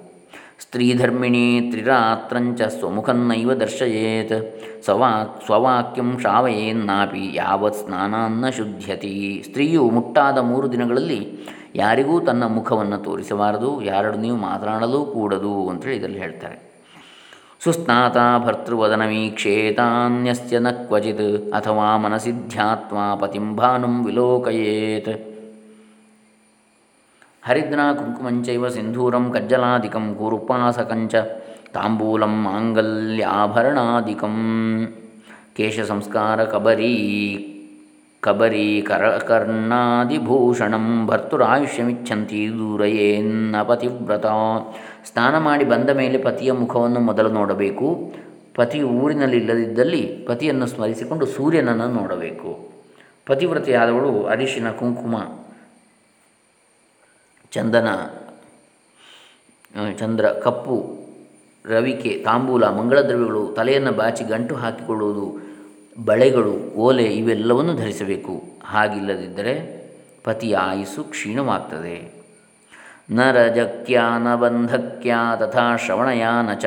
ಸ್ತ್ರೀಧರ್ಮಿಣಿ ತ್ರಿರಾತ್ರಂಚ ಸ್ವಮುಖನ್ನೈವ ದರ್ಶಯೇತ್. ಸ್ವವಾ, ಸ್ವವಾಕ್ಯಂ ಶ್ರಾವಯೇನ್ನಾಪಿ ಯಾವತ್ ಸ್ನಾನಾನ್ನ ಶುದ್ಧ್ಯತಿ. ಸ್ತ್ರೀಯು ಮುಟ್ಟಾದ ಮೂರು ದಿನಗಳಲ್ಲಿ ಯಾರಿಗೂ ತನ್ನ ಮುಖವನ್ನು ತೋರಿಸಬಾರದು, ಯಾರೊಡನೆಯೂ ಮಾತನಾಡಲೂ ಕೂಡದು ಅಂತೇಳಿ ಇದರಲ್ಲಿ ಹೇಳ್ತಾರೆ. ಸುಸ್ನಾತ ಭರ್ತೃವದನಮೀಕ್ಷೇತಾನ್ಯಸ್ಯ ನ ಕ್ವಚಿತ್ ಅಥವಾ ಮನಸಿ ಧ್ಯಾತ್ವಾ ಪತಿಂ ಭಾನುಂ ವಿಲೋಕಯೇತ್ ಹರಿದ್ರಾ ಕುಂಕುಮಂಚೈವ ಸಿಂಧೂರಂ ಕಜ್ಜಲಾದಿಕಂ ಕೂರುಪಾಸಕಂಚ ತಾಂಬೂಲಂ ಮಾಂಗಲ್ಯಾಭರಣಾದಿಕಂ ಕೇಶಸಂಸ್ಕಾರ ಕಬರೀ ಕಬರಿ ಕರ ಆಯುಷ್ಯಮಿಚ್ಛಂತಿ ಭರ್ತುರಾಯುಷ್ಯಮಿಚ್ಛಂತಿ ದೂರಯೇನ್ನ ಪತಿವ್ರತ. ಸ್ನಾನ ಮಾಡಿ ಬಂದ ಮೇಲೆ ಪತಿಯ ಮುಖವನ್ನು ಮೊದಲು ನೋಡಬೇಕು. ಪತಿ ಊರಿನಲ್ಲಿ ಇಲ್ಲದಿದ್ದಲ್ಲಿ ಪತಿಯನ್ನು ಸ್ಮರಿಸಿಕೊಂಡು ಸೂರ್ಯನನ್ನು ನೋಡಬೇಕು. ಪತಿವ್ರತೆಯಾದವಳು ಅರಿಶಿನ, ಕುಂಕುಮ, ಚಂದನ ಚಂದ್ರ, ಕಪ್ಪು, ರವಿಕೆ, ತಾಂಬೂಲ ಮಂಗಳ ದ್ರವ್ಯಗಳು ತಲೆಯನ್ನು ಬಾಚಿ ಗಂಟು ಹಾಕಿಕೊಳ್ಳುವುದು. ಬಳೆಗಳು, ಓಲೆ ಇವೆಲ್ಲವನ್ನು ಧರಿಸಬೇಕು. ಹಾಗಿಲ್ಲದಿದ್ದರೆ ಪತಿಯ ಆಯುಸ್ಸು ಕ್ಷೀಣವಾಗ್ತದೆ. ನ ರಜಕ್ಯಾ ನ ಬಂಧಕ್ಯ ತಥಾ ಶ್ರವಣಯ ನ ಚ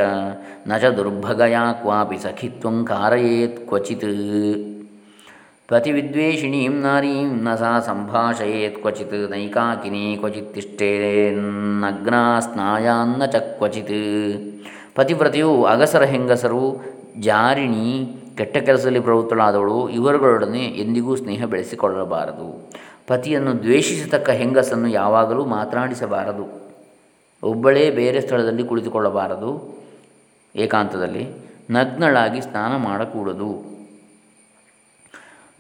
ನ ಚ ದುರ್ಭಗಯ ಕ್ವಾಪಿ ಸಖಿತ್ವಂ ಕಾರಯೇತ್ ಕ್ವಚಿತ್. ಪತಿವಿದ್ವೇಷಿಣೀಂ ನಾರೀಂ ನ ಸಾ ಸಂಭಾಷಯೇತ್ ಕ್ವಚಿತ್, ನೈಕಾಕಿನಿ ಕ್ವಚಿತ್ ತಿಷ್ಟೇನ್ನಗ್ನಾ ಸ್ನಾಯಾನ್ನ ಚ ಕ್ವಚಿತ್. ಪತಿವ್ರತೆಯು ಅಗಸರ ಹೆಂಗಸರು ಜಾರಿಣಿ ಕೆಟ್ಟ ಕೆಲಸದಲ್ಲಿ ಪ್ರವೃತ್ತಳಾದವಳು, ಇವರುಗಳೊಡನೆ ಎಂದಿಗೂ ಸ್ನೇಹ ಬೆಳೆಸಿಕೊಳ್ಳಬಾರದು. ಪತಿಯನ್ನು ದ್ವೇಷಿಸತಕ್ಕ ಹೆಂಗಸನ್ನು ಯಾವಾಗಲೂ ಮಾತನಾಡಿಸಬಾರದು. ಒಬ್ಬಳೇ ಬೇರೆ ಸ್ಥಳದಲ್ಲಿ ಕುಳಿತುಕೊಳ್ಳಬಾರದು. ಏಕಾಂತದಲ್ಲಿ ನಗ್ನಳಾಗಿ ಸ್ನಾನ ಮಾಡಕೂಡದು.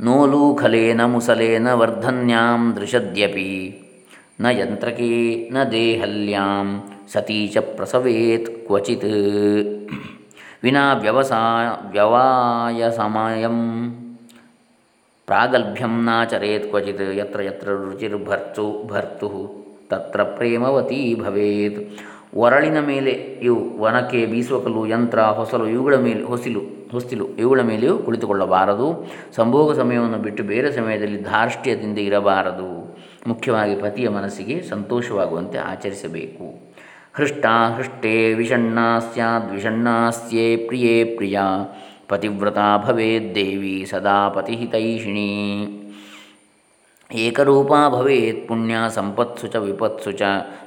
ನೋಲು ಖಲೇನ ಮುಸಲೇನ ವರ್ಧನ್ಯಾಂ ದೃಶದ್ಯಪಿ. ನ ಯಂತ್ರಕೇ ನ ದೇಹಲ್ಯಾಂ ಸತೀಚ ಪ್ರಸವೇತ್ ಕ್ವಚಿತ್. ವಿನಾ ವ್ಯವಸಾಯ ವ್ಯವಾಯ ಸಮಯಂ. ಪ್ರಾಗಲ್ಭ್ಯಂ ನಾಚರೇತ್ ಕ್ವಚಿತ್ ಯತ್ರ ಯತ್ರ ರುಚಿರ್ಭರ್ತು ಭರ್ತು ತತ್ರ ಪ್ರೇಮವತಿ ಭವೇತ್. ಒರಳಿನ ಮೇಲೆ ಇವು ಒನಕೆ ಬೀಸುವ ಕಲ್ಲು, ಯಂತ್ರ, ಹೊಸಲು, ಇವುಗಳ ಮೇಲೆ ಹೊಸಿಲು, ಹೊಸ್ತಿಲು, ಇವುಗಳ ಮೇಲೆಯೂ ಕುಳಿತುಕೊಳ್ಳಬಾರದು. ಸಂಭೋಗ ಸಮಯವನ್ನು ಬಿಟ್ಟು ಬೇರೆ ಸಮಯದಲ್ಲಿ ಧಾರ್ಷ್ಟ್ಯದಿಂದ ಇರಬಾರದು. ಮುಖ್ಯವಾಗಿ ಪತಿಯ ಮನಸ್ಸಿಗೆ ಸಂತೋಷವಾಗುವಂತೆ ಆಚರಿಸಬೇಕು. ಹೃಷ್ಟ ಹೃಷ್ಟೇ ವಿಷಣ್ಣಾ ಸ್ಯಾದ್ವಿಷಣ್ಣಾಸ್ಯೇ ಪ್ರಿಯೇ ಪ್ರಿಯ ಪತಿವ್ರತಾ ಭವೇದ್ದೇವಿ ಸದಾ ಪತಿಹಿತೈಷಿಣೀ. ಏಕರೂಪ ಭವೇತ್ ಪುಣ್ಯ ಸಂಪತ್ಸು ಚ ವಿಪತ್ಸು ಚ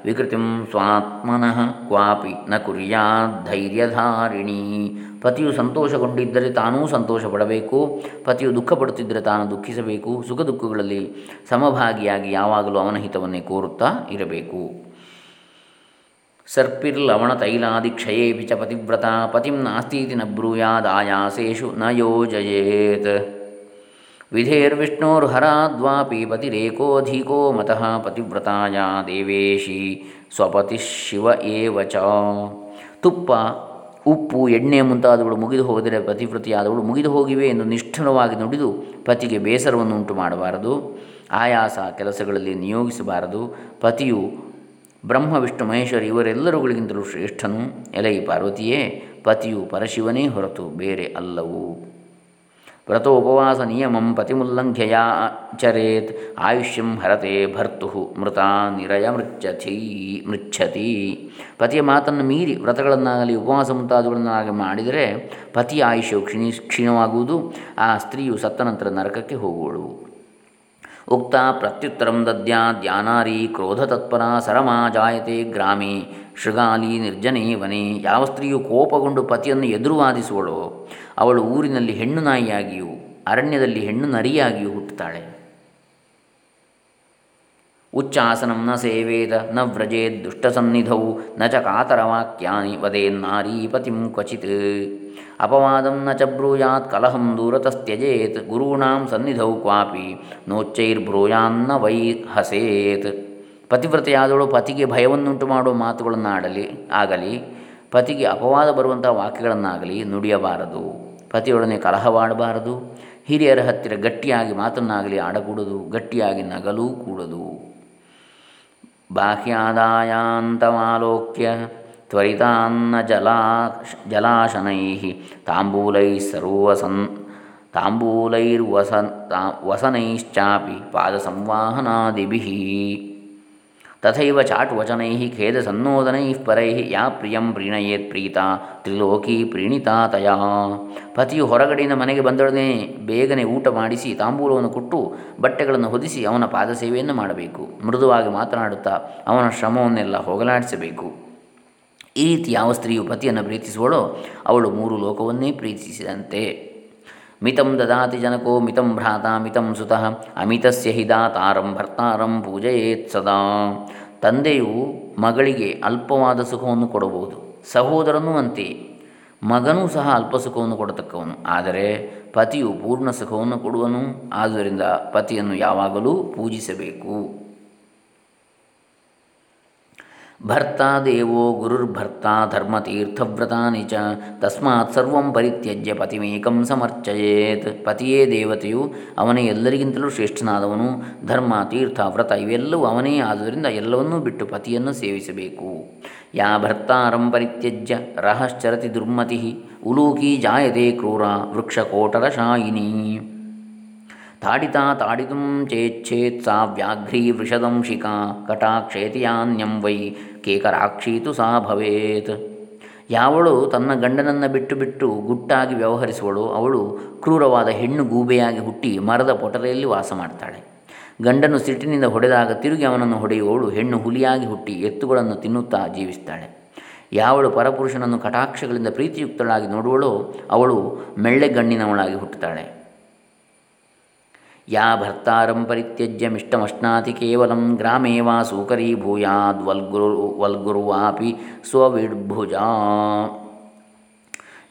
ವಿಕೃತಿ ಸ್ವಾತ್ಮನಃ ಕ್ವಾಪಿ ನ ಕುರ್ಯಾತ್ ಧೈರ್ಯಧಾರಿಣಿ. ಪತಿಯು ಸಂತೋಷಗೊಂಡಿದ್ದರೆ ತಾನೂ ಸಂತೋಷ ಪಡಬೇಕು ಪತಿಯು ದುಃಖಪಡುತ್ತಿದ್ದರೆ ತಾನು ದುಃಖಿಸಬೇಕು. ಸುಖ ದುಃಖಗಳಲ್ಲಿ ಸಮಭಾಗಿಯಾಗಿ ಯಾವಾಗಲೂ ಅವನ ಹಿತವನ್ನೇ ಕೋರುತ್ತಾ ಇರಬೇಕು. ಸರ್ಪಿರ್ಲವಣ ತೈಲಾದಿ ಕ್ಷಯೇ ಚ ಪತಿವ್ರತ, ಪತಿಂ ನಾಸ್ತೀತಿ ನ ಬ್ರೂಯಾದಾಯಾಸೇಷು ನ ಯೋಜಯೇತ್. ವಿಧೇರ್ವಿಷ್ಣೋರ್ಹರಾದ್ವಾಪಿ ಪತಿರೇಕೋಧಿಕೋ ಮತಃ ಪತಿವ್ರತಾಯ ದೇವೇಶಿ ಸ್ವಪತಿ ಶಿವ ಏವ ಚ. ತುಪ್ಪ, ಉಪ್ಪು, ಎಣ್ಣೆ ಮುಂತಾದವುಗಳು ಮುಗಿದು ಹೋದರೆ ಪತಿವ್ರತಿಯಾದವಳು ಮುಗಿದು ಹೋಗಿವೆ ಎಂದು ನಿಷ್ಠುರವಾಗಿ ನುಡಿದು ಪತಿಗೆ ಬೇಸರವನ್ನು ಉಂಟು ಮಾಡಬಾರದು. ಆಯಾಸ ಕೆಲಸಗಳಲ್ಲಿ ನಿಯೋಗಿಸಬಾರದು. ಪತಿಯು ಬ್ರಹ್ಮ, ವಿಷ್ಣು, ಮಹೇಶ್ವರ ಇವರೆಲ್ಲರುಗಳಿಗಿಂತಲೂ ಶ್ರೇಷ್ಠನು. ಎಲೈ ಪಾರ್ವತಿಯೇ, ಪತಿಯು ಪರಶಿವನೇ ಹೊರತು ಬೇರೆ ಅಲ್ಲವು. ವ್ರತೋಪವಾಸ ನಿಯಮಂ ಪತಿಮುಲ್ಲಂಘ್ಯಯ ಚರೇತ್. ಆಯುಷ್ಯಂ ಹರತೆ ಭರ್ತು ಮೃತ ನಿರಯ ಮೃಚ್ಛತಿ ಮೃಚ್ಛತಿ. ಪತಿಯ ಮಾತನ್ನು ಮೀರಿ ವ್ರತಗಳನ್ನಾಗಲಿ ಉಪವಾಸ ಮುಂತಾದವುಗಳನ್ನಾಗಲಿ ಮಾಡಿದರೆ ಪತಿಯ ಆಯುಷ್ಯವು ಕ್ಷೀಣಿ ಕ್ಷೀಣವಾಗುವುದು, ಆ ಸ್ತ್ರೀಯು ಸತ್ತ ನಂತರ ನರಕಕ್ಕೆ ಹೋಗುವಳು. ಉಕ್ತ ಪ್ರತ್ಯುತ್ತರಂ ಧ್ಯಾನಾರಿ ಕ್ರೋಧತತ್ಪರ ಸರಮಾ ಜಾಯತೆ ಗ್ರಾಮಿ ಶೃಗಾಲಿ ನಿರ್ಜನೇ ವನೆ ಯಾವ ಸ್ತ್ರೀಯು ಕೋಪಗೊಂಡು ಪತಿಯನ್ನು ಎದುರುವಾದಿಸುವಳೋ. ಅವಳು ಊರಿನಲ್ಲಿ ಹೆಣ್ಣು ನಾಯಿಯಾಗಿಯೂ, ಅರಣ್ಯದಲ್ಲಿ ಹೆಣ್ಣು ನರಿಯಾಗಿಯೂ ಹುಟ್ಟುತ್ತಾಳೆ. ಉಚ್ಚಾಸನಂ ನ ಸೇವೇದ, ನ ವ್ರಜೇದ್ ದುಷ್ಟಸನ್ನಿಧೌ, ನ ಚ ಕಾತರವಾಕ್ಯಾನಿ ವದೇನ್ನಾರೀಪತಿಂ ಕ್ವಚಿತ್. ಅಪವಾದಂ ನ ಚ ಬ್ರೂಯಾತ್ ಕಲಹಂ ದೂರತಸ್ತ್ಯಜೇತ್, ಗುರುಣಾಂ ಸನ್ನಿಧೌ ಕ್ವಾಪಿ ನೋಚ್ಚೈರ್ಬ್ರೂಯಾನ್ನ ವೈ ಹಸೇತ್. ಪತಿವ್ರತೆಯಾದವಳು ಪತಿಗೆ ಭಯವನ್ನುಂಟು ಮಾಡುವ ಮಾತುಗಳನ್ನಾಡಲಿ, ಆಗಲಿ, ಪತಿಗೆ ಅಪವಾದ ಬರುವಂಥ ವಾಕ್ಯಗಳನ್ನಾಗಲಿ ನುಡಿಯಬಾರದು. ಪತಿಯೊಡನೆ ಕಲಹವಾಡಬಾರದು. ಹಿರಿಯರ ಹತ್ತಿರ ಗಟ್ಟಿಯಾಗಿ ಮಾತನ್ನಾಗಲಿ ಆಡಕೂಡದು, ಗಟ್ಟಿಯಾಗಿ ನಗಲೂ ಕೂಡದು. ಬಾಹ್ಯಾದಾಯಾಂತಮಾಲೋಕ್ಯ ತ್ವರಿತಾನ್ನ ಜಲಾ ಜಲಾಶನೈ ತಾಂಬೂಲೈ ಸರ್ವಸನ್ ತಾಂಬೂಲೈರ್ವಸನ್ ವಸನೈಶ್ಚಾಪಿ ಪಾದಸಂವಾಹನಾದಿಭಿ ತಥೈವ ಚಾಟುವಚನೈ ಖೇದಸನ್ನೋದನೈ ಪರೈ ಯಾ ಪ್ರಿಯಂ ಪ್ರೀಣಯೇತ್ ಪ್ರೀತ ತ್ರಿಲೋಕಿ ಪ್ರೀಣಿತಾ ತಯ ಪತಿಯು ಹೊರಗಡೆಯಿಂದ ಮನೆಗೆ ಬಂದೊಡನೆ ಬೇಗನೆ ಊಟ ಮಾಡಿಸಿ ತಾಂಬೂಲವನ್ನು ಕೊಟ್ಟು ಬಟ್ಟೆಗಳನ್ನು ಹೊದಿಸಿ ಅವನ ಪಾದ ಸೇವೆಯನ್ನು ಮಾಡಬೇಕು. ಮೃದುವಾಗಿ ಮಾತನಾಡುತ್ತಾ ಅವನ ಶ್ರಮವನ್ನೆಲ್ಲ ಹೋಗಲಾಡಿಸಬೇಕು. ಈ ರೀತಿ ಯಾವ ಸ್ತ್ರೀಯು ಪತಿಯನ್ನು ಪ್ರೀತಿಸುವಳೋ ಅವಳು ಮೂರು ಲೋಕವನ್ನೇ ಪ್ರೀತಿಸಿದಂತೆ. ಮಿತಂ ದದಾತಿ ಜನಕೋ ಮಿತಂ ಭ್ರಾತ ಮಿತಂ ಸುತಃ ಅಮಿತಸ್ಯ ಹಿ ದಾತಾರಂ ಭರ್ತಾರಂ ಪೂಜಯೇತ್ ಸದಾ ತಂದೆಯು ಮಗಳಿಗೆ ಅಲ್ಪವಾದ ಸುಖವನ್ನು ಕೊಡಬಹುದು, ಸಹೋದರನು ಅಂತೆ, ಮಗನೂ ಸಹ ಅಲ್ಪ ಸುಖವನ್ನು ಕೊಡತಕ್ಕವನು, ಆದರೆ ಪತಿಯು ಪೂರ್ಣ ಸುಖವನ್ನು ಕೊಡುವನು, ಆದ್ದರಿಂದ ಪತಿಯನ್ನು ಯಾವಾಗಲೂ ಪೂಜಿಸಬೇಕು. ಭರ್ತಾ ದೇವೋ ಗುರುರ್ಭರ್ತಾ ಧರ್ಮತೀರ್ಥವ್ರತಾನಿ ಚ ತಸ್ಮಾತ್ ಸರ್ವಂ ಪರಿತ್ಯಜ್ಯ ಪತಿಮೇಕಂ ಸಮರ್ಚಯೇತ್ ಪತಿಯೇ ದೇವತೆಯು ಅವನೇ ಎಲ್ಲರಿಗಿಂತಲೂ ಶ್ರೇಷ್ಠನಾದವನು ಧರ್ಮ ತೀರ್ಥ ವ್ರತ ಇವೆಲ್ಲವೂ ಅವನೇ ಆದುದರಿಂದ ಎಲ್ಲವನ್ನೂ ಬಿಟ್ಟು ಪತಿಯನ್ನು ಸೇವಿಸಬೇಕು. ಯಾ ಭರ್ತಾರಂ ಪರಿತ್ಯಜ್ಯ, ರಹಶ್ಚರತಿ ದುರ್ಮತಿ, ಉಲೂಕಿ ಜಾಯತೆ ಕ್ರೂರ ವೃಕ್ಷಕೋಟರಶಾಯಿನಿ। ತಾಡಿತಾ ತಾಡಿತು ಚೇಚ್ಛೇತ್ ಸಾ ವ್ಯಾಘ್ರೀ ವೃಷದಂಶಿಕಾ ಕಟಾಕ್ಷೇತಿಯಾನ್ಯಂ ವೈ ಕೇಕರಾಕ್ಷೀತು ಸಾ ಭವೇತ್. ಯಾವಳು ತನ್ನ ಗಂಡನನ್ನು ಬಿಟ್ಟು ಬಿಟ್ಟು ಗುಟ್ಟಾಗಿ ವ್ಯವಹರಿಸುವಳು, ಅವಳು ಕ್ರೂರವಾದ ಹೆಣ್ಣು ಗೂಬೆಯಾಗಿ ಹುಟ್ಟಿ ಮರದ ಪೊಟರೆಯಲ್ಲಿ ವಾಸ ಮಾಡ್ತಾಳೆ. ಗಂಡನು ಸಿಟ್ಟಿನಿಂದ ಹೊಡೆದಾಗ ತಿರುಗಿ ಅವನನ್ನು ಹೊಡೆಯುವವಳು ಹೆಣ್ಣು ಹುಲಿಯಾಗಿ ಹುಟ್ಟಿ ಎತ್ತುಗಳನ್ನು ತಿನ್ನುತ್ತಾ ಜೀವಿಸ್ತಾಳೆ. ಯಾವಳು ಪರಪುರುಷನನ್ನು ಕಟಾಕ್ಷಗಳಿಂದ ಪ್ರೀತಿಯುಕ್ತಳಾಗಿ ನೋಡುವಳೋ, ಅವಳು ಮೆಳ್ಳೆಗಣ್ಣಿನವಳಾಗಿ ಹುಟ್ಟುತ್ತಾಳೆ. ಯಾ ಭರ್ತಾರಂ ಪರಿತ್ಯಜ್ಯ ಮಿಷ್ಟಮಶ್ನಾತಿ ಕೇವಲಂ ಗ್ರಾಮೇ ವಾ ಸೂಕರೀಭೂಯಾದ್ವಲ್ಗುರು ವಲ್ಗುರುವಾಪಿ ಸ್ವವಿಡ್ಭುಜ